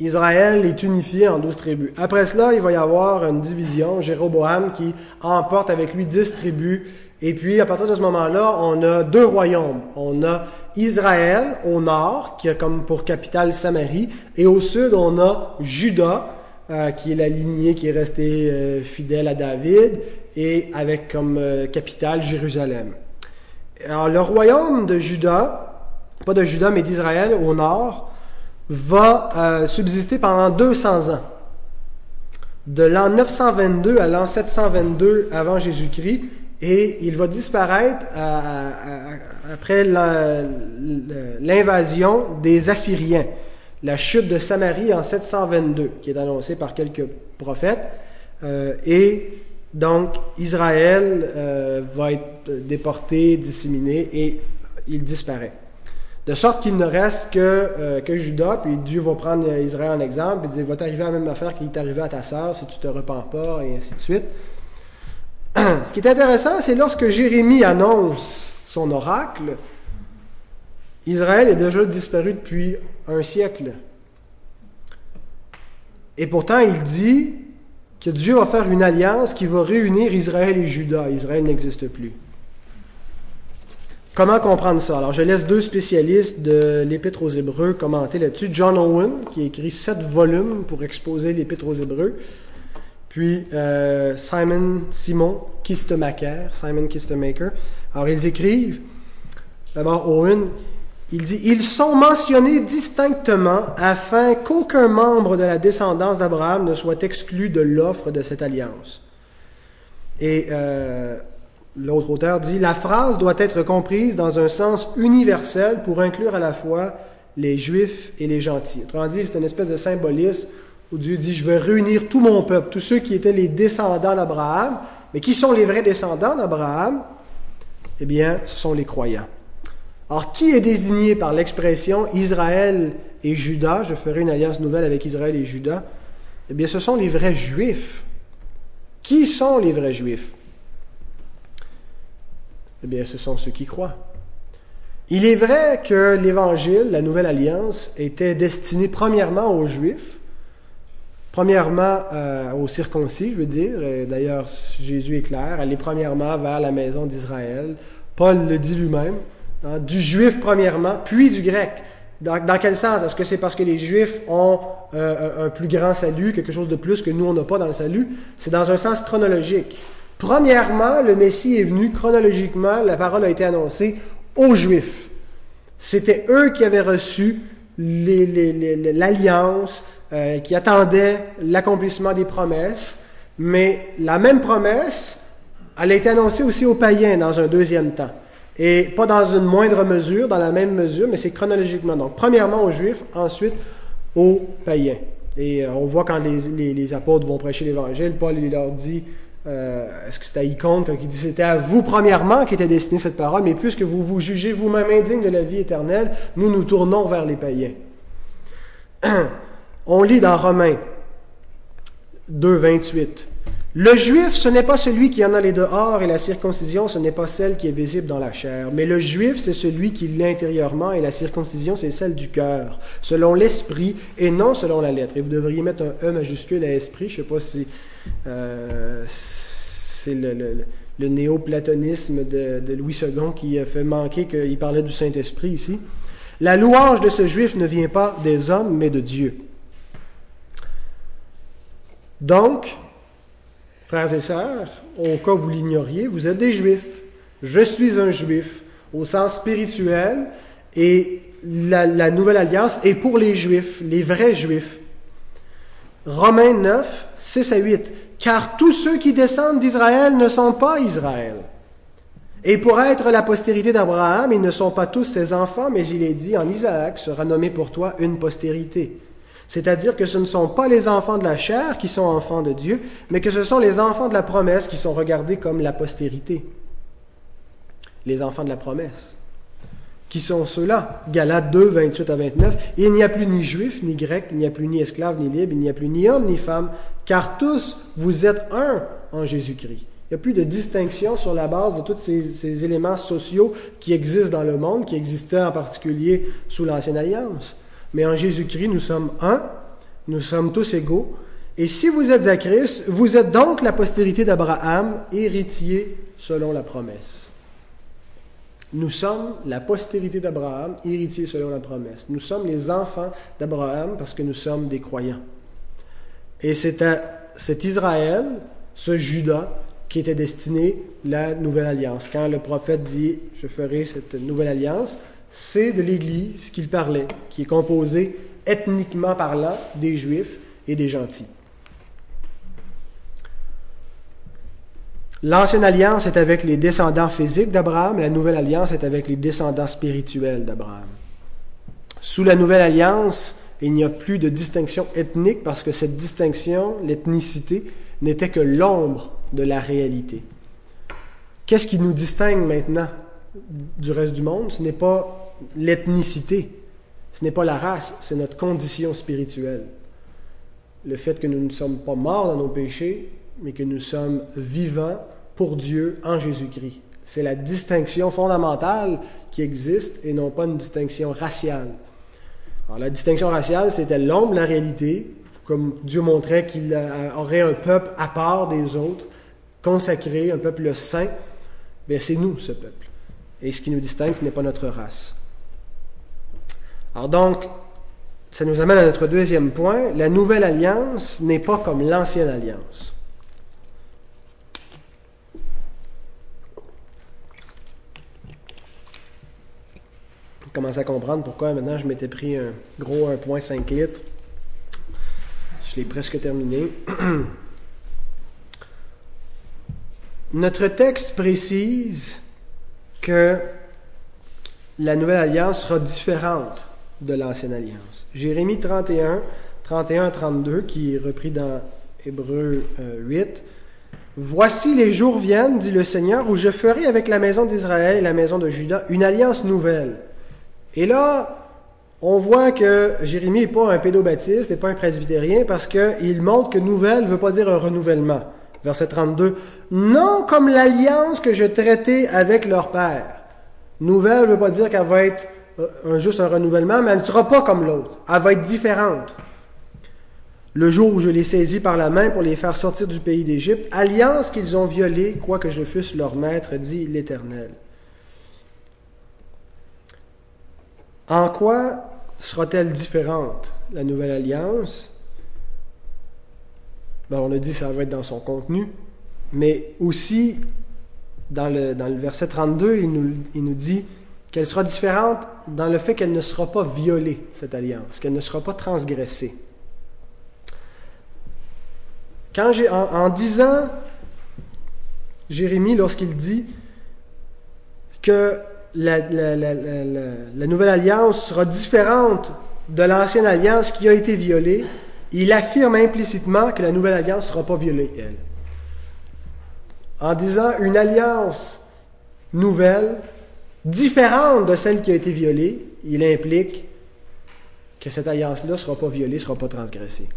Speaker 1: Israël est unifié en douze tribus. Après cela, il va y avoir une division, Jéroboam, qui emporte avec lui dix tribus. Et puis, à partir de ce moment-là, on a deux royaumes. On a Israël au nord, qui a comme pour capitale Samarie, et au sud, on a Juda, euh, qui est la lignée qui est restée euh, fidèle à David, et avec comme euh, capitale Jérusalem. Alors, le royaume de Juda, pas de Juda, mais d'Israël au nord, va subsister pendant 200 ans. De l'an 922 à l'an 722 avant Jésus-Christ, et il va disparaître après l'invasion des Assyriens, la chute de Samarie en 722, qui est annoncée par quelques prophètes, euh, et donc Israël euh, va être déporté, disséminé, et il disparaît. De sorte qu'il ne reste que, euh, Judas, puis Dieu va prendre Israël en exemple, et dire, va t'arriver la même affaire qu'il est arrivé à ta sœur si tu te repens pas, et ainsi de suite. Ce qui est intéressant, c'est lorsque Jérémie annonce son oracle, Israël est déjà disparu depuis un siècle. Et pourtant, il dit que Dieu va faire une alliance qui va réunir Israël et Juda. Israël n'existe plus. Comment comprendre ça? Alors, je laisse deux spécialistes de l'Épître aux Hébreux commenter là-dessus. John Owen, qui a écrit sept volumes pour exposer l'Épître aux Hébreux. Puis euh, Simon Kistemaker, Simon Kistemaker. Alors, ils écrivent, d'abord Owen, il dit Ils sont mentionnés distinctement afin qu'aucun membre de la descendance d'Abraham ne soit exclu de l'offre de cette alliance. Et euh, l'autre auteur dit La phrase doit être comprise dans un sens universel pour inclure à la fois les juifs et les gentils. Autrement dit, c'est une espèce de symbolisme où Dieu dit Je vais réunir tout mon peuple, tous ceux qui étaient les descendants d'Abraham. Mais qui sont les vrais descendants d'Abraham? Eh bien, ce sont les croyants. Alors, qui est désigné par l'expression Israël et Judas Je ferai une alliance nouvelle avec Israël et Judas. Eh bien, ce sont les vrais juifs. Qui sont les vrais juifs? Eh bien, ce sont ceux qui croient. Il est vrai que l'Évangile, la Nouvelle Alliance, était destiné premièrement aux Juifs, premièrement euh, aux circoncis, je veux dire. D'ailleurs, Jésus est clair, aller premièrement vers la maison d'Israël. Paul le dit lui-même. Hein, du juif premièrement, puis du grec. Dans, quel sens? Est-ce que c'est parce que les juifs ont euh, un plus grand salut, quelque chose de plus que nous, on n'a pas dans le salut? C'est dans un sens chronologique. Premièrement, le Messie est venu chronologiquement, la parole a été annoncée aux juifs. C'était eux qui avaient reçu l'alliance, euh, qui attendaient l'accomplissement des promesses, mais la même promesse, elle a été annoncée aussi aux païens dans un deuxième temps. Et pas dans une moindre mesure, dans la même mesure, mais c'est chronologiquement. Donc, premièrement aux Juifs, ensuite aux païens. Et euh, on voit quand les, apôtres vont prêcher l'Évangile, Paul il leur dit, euh, est-ce que c'était à Icône quand il dit c'était à vous premièrement qui était destinée cette parole, mais puisque vous vous jugez vous-même indigne de la vie éternelle, nous nous tournons vers les païens. on lit dans Romains 2, 28. Le juif, ce n'est pas celui qui en a les dehors, et la circoncision, ce n'est pas celle qui est visible dans la chair. Mais le juif, c'est celui qui l'est intérieurement, et la circoncision, c'est celle du cœur, selon l'esprit, et non selon la lettre. Et vous devriez mettre un E majuscule à esprit. Je ne sais pas si euh, c'est le, néoplatonisme de, de, Louis II qui a fait manquer qu'il parlait du Saint-Esprit ici. La louange de ce juif ne vient pas des hommes, mais de Dieu. Donc, Frères et sœurs, au cas où vous l'ignoriez, vous êtes des juifs. Je suis un juif au sens spirituel et la, nouvelle alliance est pour les juifs, les vrais juifs. Romains 9, 6 à 8. Car tous ceux qui descendent d'Israël ne sont pas Israël. Et pour être la postérité d'Abraham, ils ne sont pas tous ses enfants, mais il est dit, en Isaac sera nommé pour toi une postérité. C'est-à-dire que ce ne sont pas les enfants de la chair qui sont enfants de Dieu, mais que ce sont les enfants de la promesse qui sont regardés comme la postérité. Les enfants de la promesse. Qui sont ceux-là? Galates 2, 28 à 29. Il n'y a plus ni juif, ni grec, il n'y a plus ni esclave, ni libre, il n'y a plus ni homme, ni femme, car tous vous êtes un en Jésus-Christ. Il n'y a plus de distinction sur la base de tous ces, ces, éléments sociaux qui existent dans le monde, qui existaient en particulier sous l'Ancienne Alliance. Mais en Jésus-Christ, nous sommes un, nous sommes tous égaux. Et si vous êtes à Christ, vous êtes donc la postérité d'Abraham, héritier selon la promesse. Nous sommes la postérité d'Abraham, héritier selon la promesse. Nous sommes les enfants d'Abraham parce que nous sommes des croyants. Et c'est Israël, ce Judas, qui était destiné la nouvelle alliance. Quand le prophète dit, je ferai cette nouvelle alliance, c'est de l'Église qu'il parlait, qui est composée ethniquement parlant des Juifs et des gentils. L'ancienne alliance est avec les descendants physiques d'Abraham, la nouvelle alliance est avec les descendants spirituels d'Abraham. Sous la nouvelle alliance, il n'y a plus de distinction ethnique parce que cette distinction, l'ethnicité, n'était que l'ombre de la réalité. Qu'est-ce qui nous distingue maintenant du reste du monde, ce n'est pas l'ethnicité, ce n'est pas la race, c'est notre condition spirituelle. Le fait que nous ne sommes pas morts dans nos péchés, mais que nous sommes vivants pour Dieu en Jésus-Christ. C'est la distinction fondamentale qui existe et non pas une distinction raciale. Alors, la distinction raciale, c'était l'ombre de la réalité, comme Dieu montrait qu'il aurait un peuple à part des autres, consacré, un peuple saint. Bien, c'est nous, ce peuple. Et ce qui nous distingue, ce n'est pas notre race. Alors donc, ça nous amène à notre deuxième point. La nouvelle alliance n'est pas comme l'ancienne alliance. Je commence à comprendre pourquoi maintenant je m'étais pris un gros 1.5 litres. Je l'ai presque terminé. Notre texte précise que la nouvelle alliance sera différente de l'ancienne alliance. Jérémie 31, 31 32, qui est repris dans Hébreu 8. Euh, Voici les jours viennent, dit le Seigneur, où je ferai avec la maison d'Israël et la maison de Juda une alliance nouvelle. Et là, on voit que Jérémie n'est pas un pédobaptiste, n'est pas un presbytérien, parce qu'il montre que nouvelle ne veut pas dire un renouvellement. Verset 32. Non comme l'alliance que je traitais avec leur père. Nouvelle ne veut pas dire qu'elle va être un, juste un renouvellement, mais elle ne sera pas comme l'autre. Elle va être différente. Le jour où je les saisis par la main pour les faire sortir du pays d'Égypte, alliance qu'ils ont violée, quoique je fusse leur maître, dit l'Éternel. En quoi sera-t-elle différente, la nouvelle alliance? Ben, On a dit que ça va être dans son contenu, mais aussi dans le, dans le verset 32, il nous, il nous dit qu'elle sera différente dans le fait qu'elle ne sera pas violée, cette alliance, qu'elle ne sera pas transgressée. Quand j'ai, en, disant, Jérémie, lorsqu'il dit que la, la, nouvelle alliance sera différente de l'ancienne alliance qui a été violée, il affirme implicitement que la nouvelle alliance ne sera pas violée, elle. En disant une alliance nouvelle différente de celle qui a été violée, il implique que cette alliance-là ne sera pas violée, ne sera pas transgressée.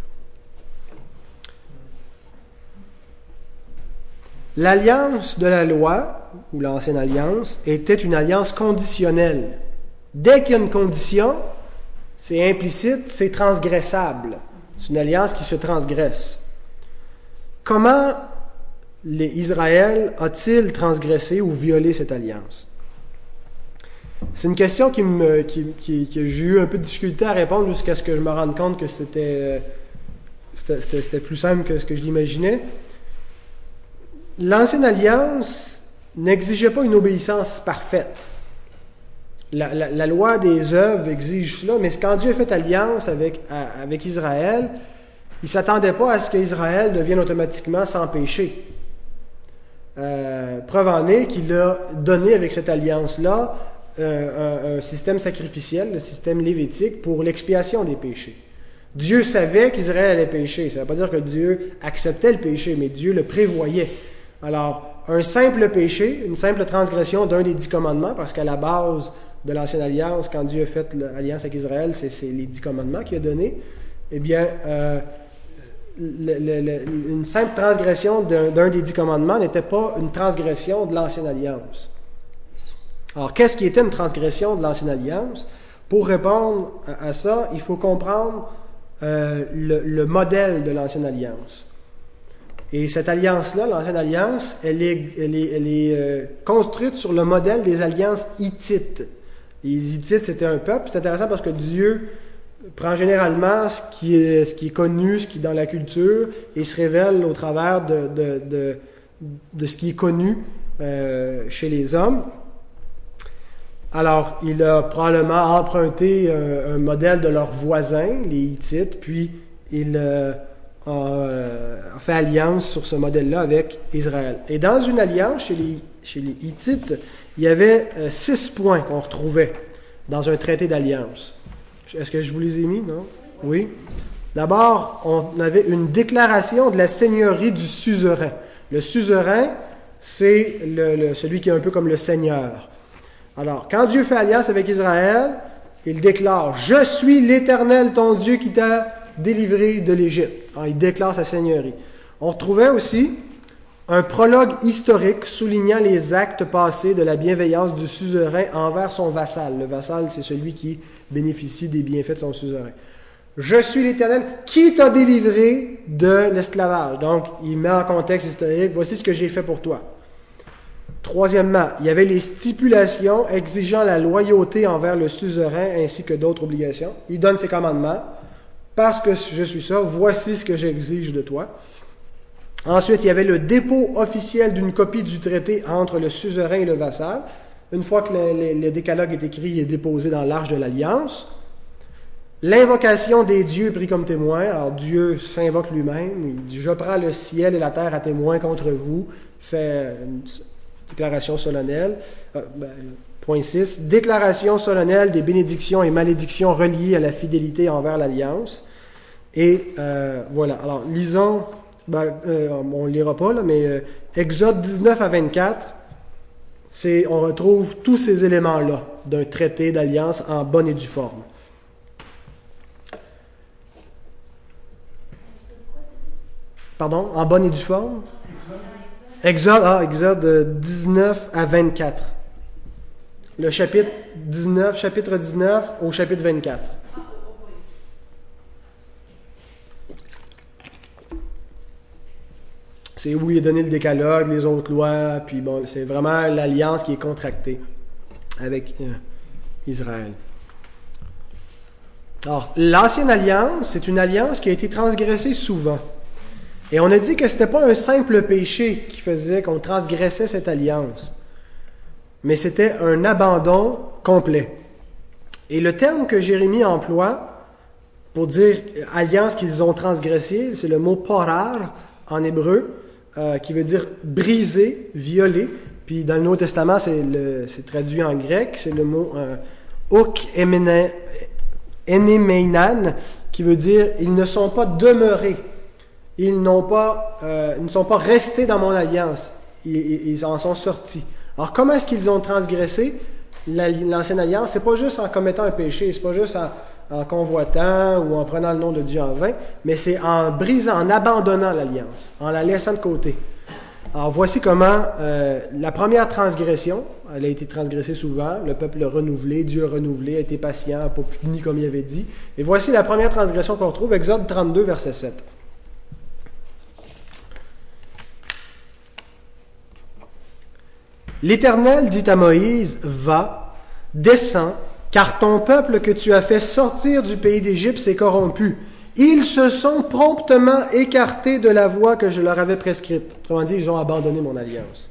Speaker 1: L'alliance de la loi, ou l'ancienne alliance, était une alliance conditionnelle. Dès qu'il y a une condition, c'est implicite, c'est transgressable. C'est une alliance qui se transgresse. Comment Israël a-t-il transgressé ou violé cette alliance? C'est une question que j'ai eu un peu de difficulté à répondre jusqu'à ce que je me rende compte que c'était, c'était, plus simple que ce que je l'imaginais. L'ancienne alliance n'exigeait pas une obéissance parfaite. La, loi des œuvres exige cela, mais quand Dieu a fait alliance avec, avec Israël, il ne s'attendait pas à ce qu'Israël devienne automatiquement sans péché. Euh, preuve en est qu'il a donné avec cette alliance-là un, système sacrificiel, le système lévitique, pour l'expiation des péchés. Dieu savait qu'Israël allait pécher. Ça ne veut pas dire que Dieu acceptait le péché, mais Dieu le prévoyait. Alors, un simple péché, une simple transgression d'un des dix commandements, parce qu'à la base de l'Ancienne Alliance, quand Dieu a fait l'alliance avec Israël, c'est les dix commandements qu'il a donnés, eh bien, euh, une simple transgression d'un des dix commandements n'était pas une transgression de l'Ancienne Alliance. Alors, qu'est-ce qui était une transgression de l'Ancienne Alliance? Pour répondre à, ça, il faut comprendre euh, le, modèle de l'Ancienne Alliance. Et cette alliance-là, l'Ancienne Alliance, elle est, euh, construite sur le modèle des alliances hittites. Les Hittites, c'était un peuple. C'est intéressant parce que Dieu prend généralement ce qui est, connu, ce qui est dans la culture, et se révèle au travers de ce qui est connu euh, chez les hommes. Alors, il a probablement emprunté un, modèle de leurs voisins, les Hittites, puis il euh, euh, a, fait alliance sur ce modèle-là avec Israël. Et dans une alliance chez les, Hittites, il y avait euh, six points qu'on retrouvait dans un traité d'alliance. Est-ce que je vous les ai mis, non? Oui. D'abord, on avait une déclaration de la seigneurie du suzerain. Le suzerain, c'est celui qui est un peu comme le seigneur. Alors, quand Dieu fait alliance avec Israël, il déclare, Je suis l'Éternel, ton Dieu, qui t'a délivré de l'Égypte. il déclare sa seigneurie. On retrouvait aussi un prologue historique soulignant les actes passés de la bienveillance du suzerain envers son vassal. Le vassal, c'est celui qui bénéficie des bienfaits de son suzerain. Je suis l'Éternel qui t'a délivré de l'esclavage. Donc, il met en contexte historique, voici ce que j'ai fait pour toi. Troisièmement, il y avait les stipulations exigeant la loyauté envers le suzerain ainsi que d'autres obligations. Il donne ses commandements. Parce que je suis ça, voici ce que j'exige de toi. Ensuite, il y avait le dépôt officiel d'une copie du traité entre le suzerain et le vassal. Une fois que le, décalogue est écrit, est déposé dans l'arche de l'alliance. L'invocation des dieux pris comme témoin. Alors Dieu s'invoque lui-même. Il dit, je prends le ciel et la terre à témoin contre vous. Fait une déclaration solennelle. Euh, ben, point 6. Déclaration solennelle des bénédictions et malédictions reliées à la fidélité envers l'alliance. Et euh, voilà. Alors, lisons ben, euh, on ne lira pas, là, mais Exode 19 à 24, c'est, on retrouve tous ces éléments-là d'un traité d'alliance en bonne et due forme. Pardon, en bonne et due forme? Exode, ah, Exode 19 à 24. Le chapitre 19, chapitre 19 au chapitre 24. c'est où il est donné le décalogue, les autres lois, puis bon, c'est vraiment l'alliance qui est contractée avec euh, Israël. Alors, l'ancienne alliance, c'est une alliance qui a été transgressée souvent. Et on a dit que ce n'était pas un simple péché qui faisait qu'on transgressait cette alliance, mais c'était un abandon complet. Et le terme que Jérémie emploie pour dire alliance qu'ils ont transgressée, c'est le mot porar en hébreu, euh, qui veut dire briser, violer. Puis dans le Nouveau Testament, c'est traduit en grec, c'est le mot euh, enemeinan, qui veut dire ils ne sont pas demeurés, ils, pas, euh, ne sont pas restés dans mon alliance, ils, en sont sortis. Alors comment est-ce qu'ils ont transgressé l'ancienne alliance? C'est pas juste en commettant un péché, c'est pas juste en convoitant ou en prenant le nom de Dieu en vain, mais c'est en brisant, en abandonnant l'alliance, en la laissant de côté. Alors voici comment euh, la première transgression, elle a été transgressée souvent, le peuple a renouvelé, Dieu a renouvelé, a été patient, pas puni comme il avait dit. Et voici la première transgression qu'on retrouve, Exode 32, verset 7. L'Éternel dit à Moïse, va, descends, car ton peuple que tu as fait sortir du pays d'Égypte s'est corrompu. Ils se sont promptement écartés de la voie que je leur avais prescrite. Autrement dit, ils ont abandonné mon alliance.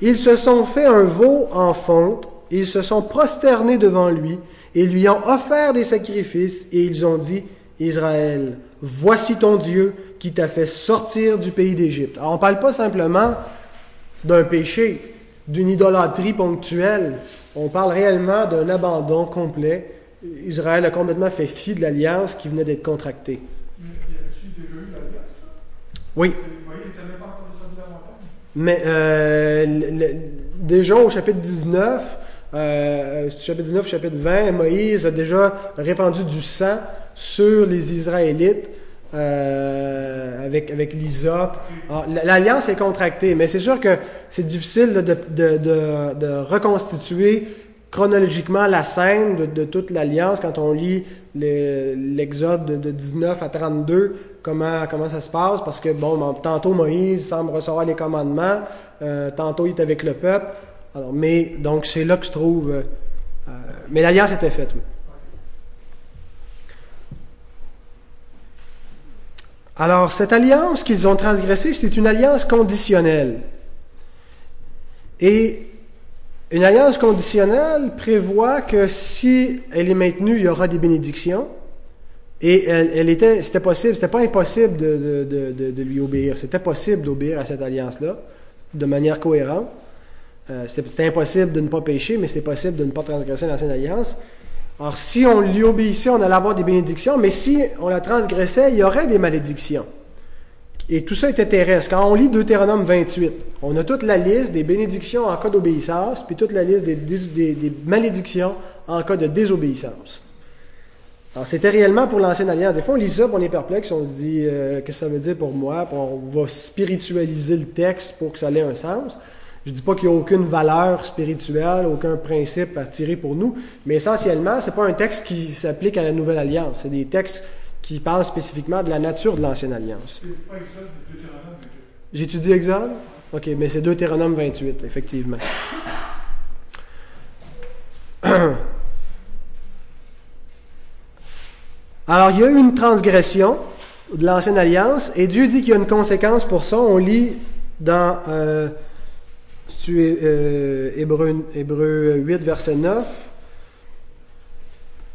Speaker 1: Ils se sont fait un veau en fonte, ils se sont prosternés devant lui, et lui ont offert des sacrifices, et ils ont dit, Israël, voici ton Dieu qui t'a fait sortir du pays d'Égypte. Alors on ne parle pas simplement d'un péché, d'une idolâtrie ponctuelle, on parle réellement d'un abandon complet. Israël a complètement fait fi de l'alliance qui venait d'être contractée. Oui. Mais euh, déjà au chapitre 19, euh, chapitre 19, chapitre 20, Moïse a déjà répandu du sang sur les Israélites euh, avec, avec l'ISOP. L'alliance est contractée, mais c'est sûr que c'est difficile de, de, de, de, reconstituer chronologiquement la scène de, toute l'alliance quand on lit l'Exode de, 19 à 32, comment, comment ça se passe, parce que bon, tantôt Moïse semble recevoir les commandements, euh, tantôt il est avec le peuple. Alors, mais donc c'est là que se trouve. Euh, mais l'alliance était faite. Oui. Alors, cette alliance qu'ils ont transgressée, c'est une alliance conditionnelle. Et une alliance conditionnelle prévoit que si elle est maintenue, il y aura des bénédictions. Et elle, était, c'était possible, c'était pas impossible de, lui obéir. C'était possible d'obéir à cette alliance-là de manière cohérente. Euh, c'était impossible de ne pas pécher, mais c'est possible de ne pas transgresser l'ancienne alliance. Alors, si on lui obéissait, on allait avoir des bénédictions, mais si on la transgressait, il y aurait des malédictions. Et tout ça était terrestre. Quand on lit Deutéronome 28, on a toute la liste des bénédictions en cas d'obéissance, puis toute la liste des, malédictions en cas de désobéissance. Alors, c'était réellement pour l'ancienne alliance. Des fois, on lit ça, on est perplexe, on se dit, euh, qu'est-ce que ça veut dire pour moi? On va spiritualiser le texte pour que ça ait un sens. Je ne dis pas qu'il n'y a aucune valeur spirituelle, aucun principe à tirer pour nous, mais essentiellement, ce n'est pas un texte qui s'applique à la nouvelle alliance. C'est des textes qui parlent spécifiquement de la nature de l'ancienne alliance. J'étudie Exode? OK, mais c'est Deutéronome 28, effectivement. Alors, il y a eu une transgression de l'ancienne alliance, et Dieu dit qu'il y a une conséquence pour ça. On lit dans euh, euh, Hébreu, 8, verset 9.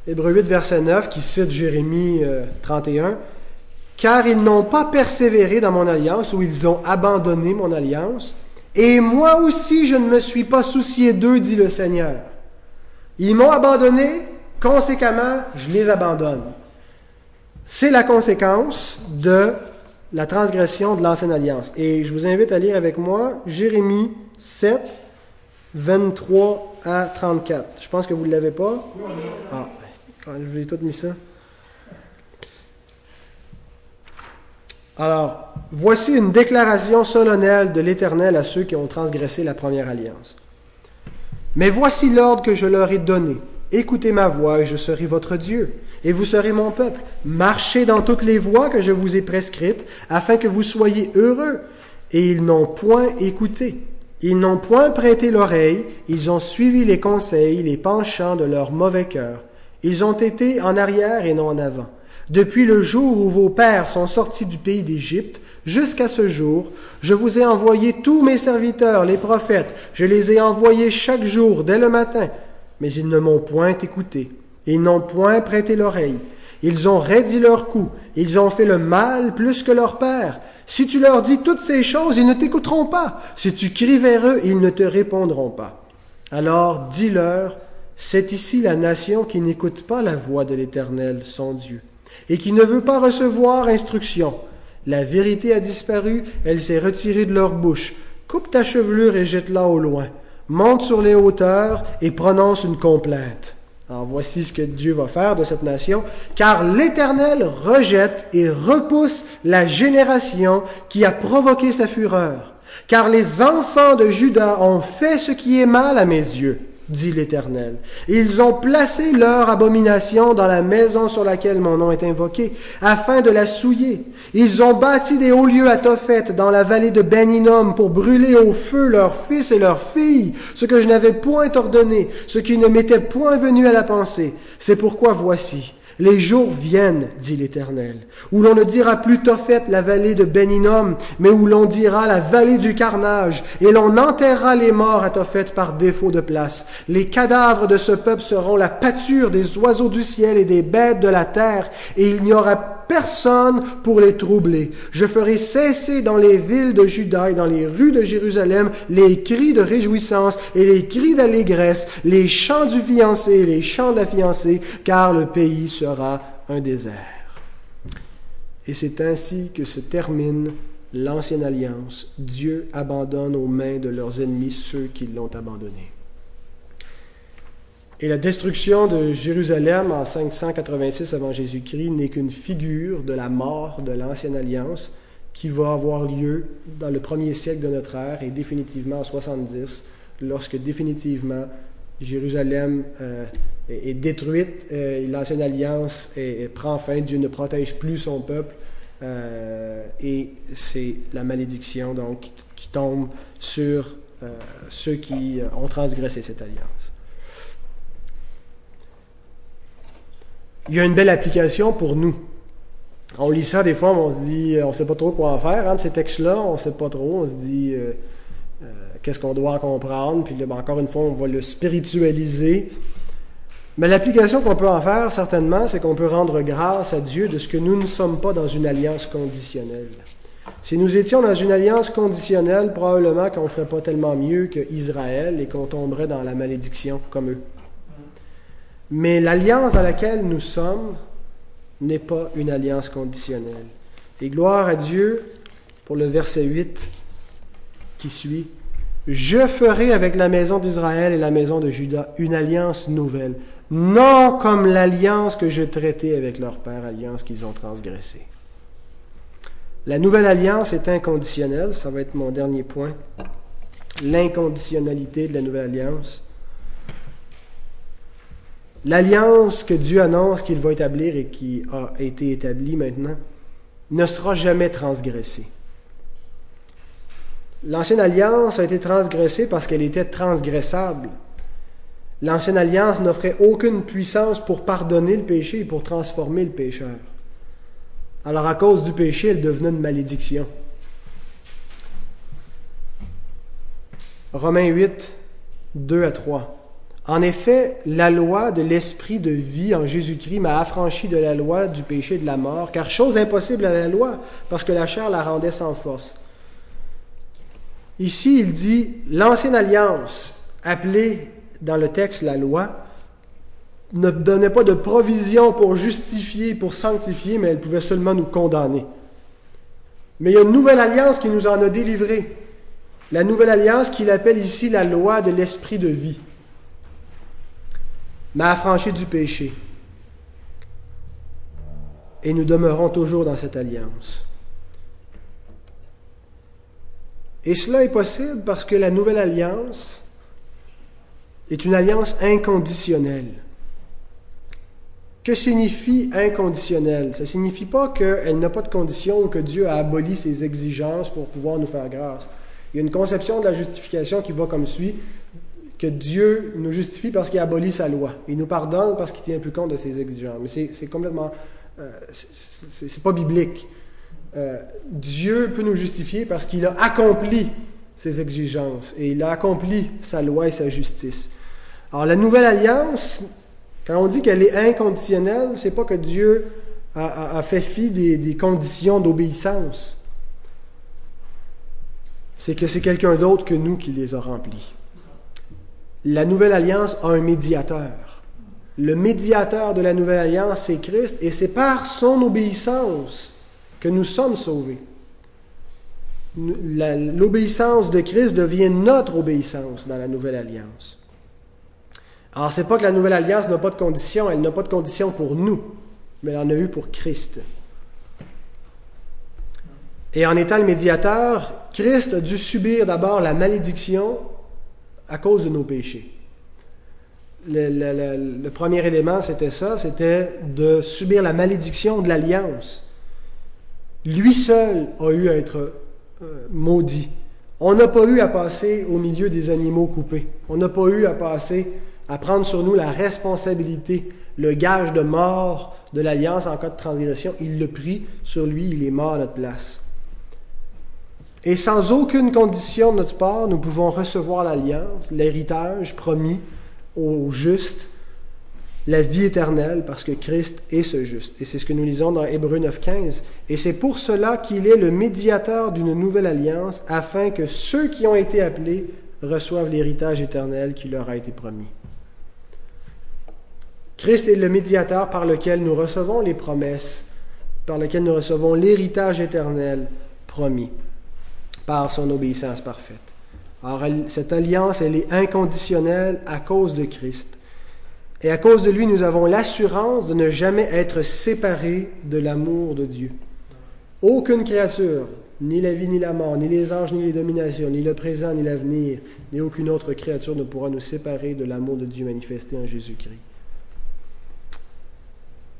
Speaker 1: Hébreu 8, verset 9, qui cite Jérémie 31. Euh, Car ils n'ont pas persévéré dans mon alliance, ou ils ont abandonné mon alliance, et moi aussi je ne me suis pas soucié d'eux, dit le Seigneur. Ils m'ont abandonné, conséquemment, je les abandonne. C'est la conséquence de la transgression de l'ancienne alliance. Et je vous invite à lire avec moi Jérémie 7, 23 à 34. Je pense que vous ne l'avez pas. Ah, je vous ai tout mis ça. Alors, voici une déclaration solennelle de l'Éternel à ceux qui ont transgressé la première alliance. Mais voici l'ordre que je leur ai donné. Écoutez ma voix et je serai votre Dieu, et vous serez mon peuple. Marchez dans toutes les voies que je vous ai prescrites, afin que vous soyez heureux. Et ils n'ont point écouté. Ils n'ont point prêté l'oreille, ils ont suivi les conseils, les penchants de leur mauvais cœur. Ils ont été en arrière et non en avant. Depuis le jour où vos pères sont sortis du pays d'Égypte, jusqu'à ce jour, je vous ai envoyé tous mes serviteurs, les prophètes, je les ai envoyés chaque jour, dès le matin, mais ils ne m'ont point écouté, ils n'ont point prêté l'oreille, ils ont raidi leur cou, ils ont fait le mal plus que leur père. Si tu leur dis toutes ces choses, ils ne t'écouteront pas. Si tu cries vers eux, ils ne te répondront pas. Alors dis-leur, c'est ici la nation qui n'écoute pas la voix de l'Éternel, son Dieu et qui ne veut pas recevoir instruction. La vérité a disparu, elle s'est retirée de leur bouche. Coupe ta chevelure et jette-la au loin. Monte sur les hauteurs et prononce une complainte. Alors voici ce que Dieu va faire de cette nation, car l'Éternel rejette et repousse la génération qui a provoqué sa fureur. Car les enfants de Judas ont fait ce qui est mal à mes yeux dit l'Éternel. Ils ont placé leur abomination dans la maison sur laquelle mon nom est invoqué, afin de la souiller. Ils ont bâti des hauts lieux à Tophet dans la vallée de Beninom pour brûler au feu leurs fils et leurs filles, ce que je n'avais point ordonné, ce qui ne m'était point venu à la pensée. C'est pourquoi voici, les jours viennent, dit l'Éternel, où l'on ne dira plus Tophet la vallée de Beninom, mais où l'on dira la vallée du carnage, et l'on enterrera les morts à Tophet par défaut de place. Les cadavres de ce peuple seront la pâture des oiseaux du ciel et des bêtes de la terre, et il n'y aura personne pour les troubler. Je ferai cesser dans les villes de Juda et dans les rues de Jérusalem les cris de réjouissance et les cris d'allégresse, les chants du fiancé et les chants de la fiancée, car le pays sera un désert. Et c'est ainsi que se termine l'ancienne alliance. Dieu abandonne aux mains de leurs ennemis ceux qui l'ont abandonné. Et la destruction de Jérusalem en 586 avant Jésus-Christ n'est qu'une figure de la mort de l'ancienne alliance qui va avoir lieu dans le premier siècle de notre ère et définitivement en 70, lorsque définitivement Jérusalem euh, est, détruite euh, l'ancienne alliance prend fin, Dieu ne protège plus son peuple euh, et c'est la malédiction donc qui tombe sur ceux qui ont transgressé cette alliance. Il y a une belle application pour nous. On lit ça des fois, on se dit, on ne sait pas trop quoi en faire hein, de ces textes-là, on ne sait pas trop, on se dit euh, euh, qu'est-ce qu'on doit en comprendre, puis ben, encore une fois, on va le spiritualiser. Mais l'application qu'on peut en faire, certainement, c'est qu'on peut rendre grâce à Dieu de ce que nous ne sommes pas dans une alliance conditionnelle. Si nous étions dans une alliance conditionnelle, probablement qu'on ne ferait pas tellement mieux qu'Israël et qu'on tomberait dans la malédiction comme eux. Mais l'alliance dans laquelle nous sommes n'est pas une alliance conditionnelle. Et gloire à Dieu pour le verset 8 qui suit. Je ferai avec la maison d'Israël et la maison de Juda une alliance nouvelle. non comme l'alliance que je traitais avec leur père, alliance qu'ils ont transgressée. La nouvelle alliance est inconditionnelle, ça va être mon dernier point. L'inconditionnalité de la nouvelle alliance. L'alliance que Dieu annonce qu'il va établir et qui a été établie maintenant ne sera jamais transgressée. L'ancienne alliance a été transgressée parce qu'elle était transgressable. L'ancienne alliance n'offrait aucune puissance pour pardonner le péché et pour transformer le pécheur. Alors à cause du péché, elle devenait une malédiction. Romains 8, 2 à 3. En effet, la loi de l'esprit de vie en Jésus-Christ m'a affranchi de la loi du péché et de la mort, car chose impossible à la loi, parce que la chair la rendait sans force. Ici, il dit, l'ancienne alliance, appelée dans le texte la loi, ne donnait pas de provision pour justifier, pour sanctifier, mais elle pouvait seulement nous condamner. Mais il y a une nouvelle alliance qui nous en a délivrés. La nouvelle alliance qu'il appelle ici la loi de l'esprit de vie m'a affranchi du péché. Et nous demeurons toujours dans cette alliance. Et cela est possible parce que la nouvelle alliance est une alliance inconditionnelle. Que signifie inconditionnel Ça ne signifie pas qu'elle n'a pas de condition ou que Dieu a aboli ses exigences pour pouvoir nous faire grâce. Il y a une conception de la justification qui va comme suit que Dieu nous justifie parce qu'il a aboli sa loi. Il nous pardonne parce qu'il tient plus compte de ses exigences. Mais c'est complètement. Euh, c'est pas biblique. Euh, Dieu peut nous justifier parce qu'il a accompli ses exigences et il a accompli sa loi et sa justice. Alors la nouvelle alliance quand on dit qu'elle est inconditionnelle, c'est pas que Dieu a, fait fi des, conditions d'obéissance. C'est que c'est quelqu'un d'autre que nous qui les a remplies. La nouvelle alliance a un médiateur. Le médiateur de la nouvelle alliance, c'est Christ, et c'est par son obéissance que nous sommes sauvés. L'obéissance de Christ devient notre obéissance dans la nouvelle alliance. Alors, c'est pas que la nouvelle alliance n'a pas de conditions, elle n'a pas de conditions pour nous, mais elle en a eu pour Christ. Et en étant le médiateur, Christ a dû subir d'abord la malédiction à cause de nos péchés. Le, premier élément, c'était ça, c'était de subir la malédiction de l'alliance. Lui seul a eu à être euh, maudit. On n'a pas eu à passer au milieu des animaux coupés. On n'a pas eu à passer à prendre sur nous la responsabilité, le gage de mort de l'alliance en cas de transgression. Il le prit sur lui, il est mort à notre place. Et sans aucune condition de notre part, nous pouvons recevoir l'alliance, l'héritage promis au juste, la vie éternelle, parce que Christ est ce juste. Et c'est ce que nous lisons dans Hébreu 9.15. Et c'est pour cela qu'il est le médiateur d'une nouvelle alliance, afin que ceux qui ont été appelés reçoivent l'héritage éternel qui leur a été promis. Christ est le médiateur par lequel nous recevons les promesses, par lequel nous recevons l'héritage éternel promis par son obéissance parfaite. Alors cette alliance, elle est inconditionnelle à cause de Christ. Et à cause de lui, nous avons l'assurance de ne jamais être séparés de l'amour de Dieu. Aucune créature, ni la vie, ni la mort, ni les anges, ni les dominations, ni le présent, ni l'avenir, ni aucune autre créature ne pourra nous séparer de l'amour de Dieu manifesté en Jésus-Christ.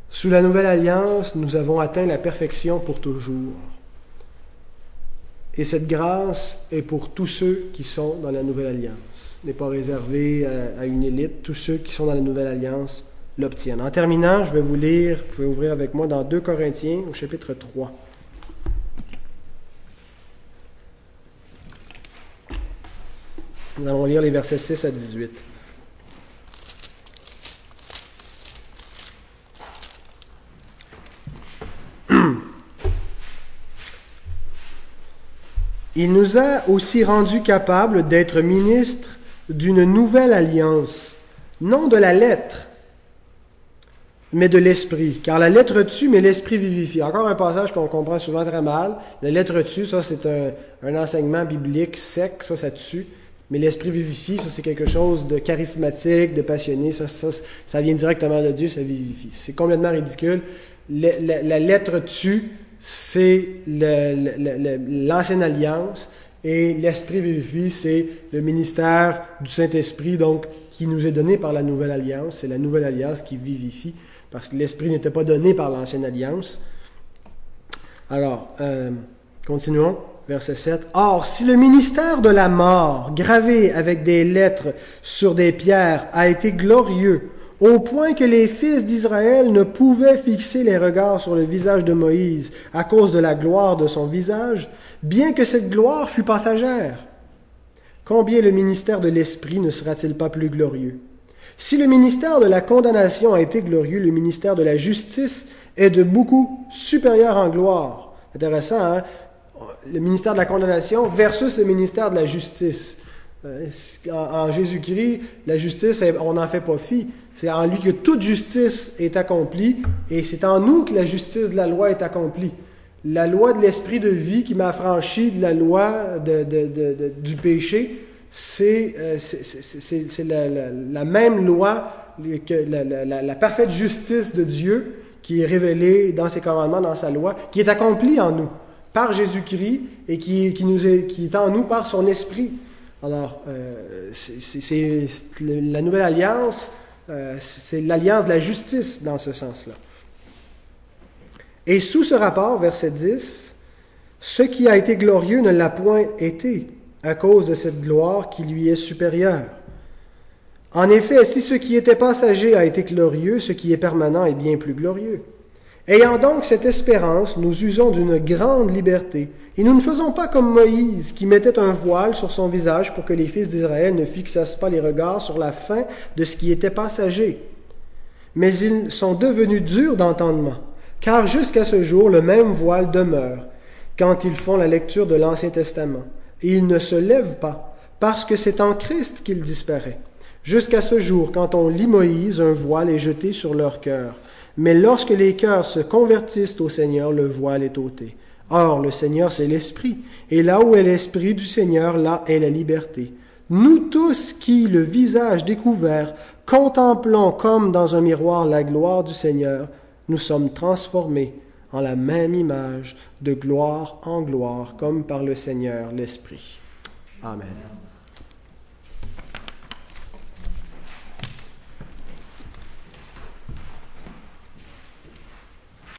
Speaker 1: Sous la nouvelle alliance, nous avons atteint la perfection pour toujours. Et cette grâce est pour tous ceux qui sont dans la nouvelle alliance. N'est pas réservée à, une élite. Tous ceux qui sont dans la nouvelle alliance l'obtiennent. En terminant, je vais vous lire, vous pouvez ouvrir avec moi dans 2 Corinthiens au chapitre 3. Nous allons lire les versets 6 à 18. Il nous a aussi rendus capables d'être ministres d'une nouvelle alliance, non de la lettre, mais de l'esprit. Car la lettre tue, mais l'esprit vivifie. Encore un passage qu'on comprend souvent très mal. La lettre tue, ça c'est un, enseignement biblique sec, ça ça tue. Mais l'Esprit vivifie, ça c'est quelque chose de charismatique, de passionné, ça, vient directement de Dieu, ça vivifie. C'est complètement ridicule. la, lettre tu, c'est l'ancienne alliance, et l'Esprit vivifie, c'est le ministère du Saint-Esprit, donc qui nous est donné par la nouvelle alliance. C'est la nouvelle alliance qui vivifie, parce que l'Esprit n'était pas donné par l'ancienne alliance. Alors, euh, continuons. Verset 7. Or, si le ministère de la mort, gravé avec des lettres sur des pierres, a été glorieux, au point que les fils d'Israël ne pouvaient fixer les regards sur le visage de Moïse à cause de la gloire de son visage, bien que cette gloire fût passagère, combien le ministère de l'Esprit ne sera-t-il pas plus glorieux? Si le ministère de la condamnation a été glorieux, le ministère de la justice est de beaucoup supérieur en gloire. Intéressant, hein? Le ministère de la condamnation versus le ministère de la justice. Euh, en, Jésus-Christ, la justice, on n'en fait pas fi. C'est en lui que toute justice est accomplie et c'est en nous que la justice de la loi est accomplie. La loi de l'esprit de vie qui m'a franchi de la loi du péché, c'est euh, la, même loi que la parfaite justice de Dieu qui est révélée dans ses commandements, dans sa loi, qui est accomplie en nous par Jésus-Christ et qui, est, qui est en nous par son esprit. Alors, euh, c'est la nouvelle alliance, euh, c'est l'alliance de la justice dans ce sens-là. Et sous ce rapport, verset 10, ce qui a été glorieux ne l'a point été à cause de cette gloire qui lui est supérieure. En effet, si ce qui était passager a été glorieux, ce qui est permanent est bien plus glorieux. Ayant donc cette espérance, nous usons d'une grande liberté, et nous ne faisons pas comme Moïse, qui mettait un voile sur son visage pour que les fils d'Israël ne fixassent pas les regards sur la fin de ce qui était passager. Mais ils sont devenus durs d'entendement, car jusqu'à ce jour le même voile demeure quand ils font la lecture de l'Ancien Testament, et ils ne se lèvent pas, parce que c'est en Christ qu'il disparaît. Jusqu'à ce jour, quand on lit Moïse, un voile est jeté sur leur cœur. Mais lorsque les cœurs se convertissent au Seigneur, le voile est ôté. Or, le Seigneur, c'est l'Esprit, et là où est l'Esprit du Seigneur, là est la liberté. Nous tous qui, le visage découvert, contemplons comme dans un miroir la gloire du Seigneur, nous sommes transformés en la même image, de gloire en gloire, comme par le Seigneur l'Esprit. Amen.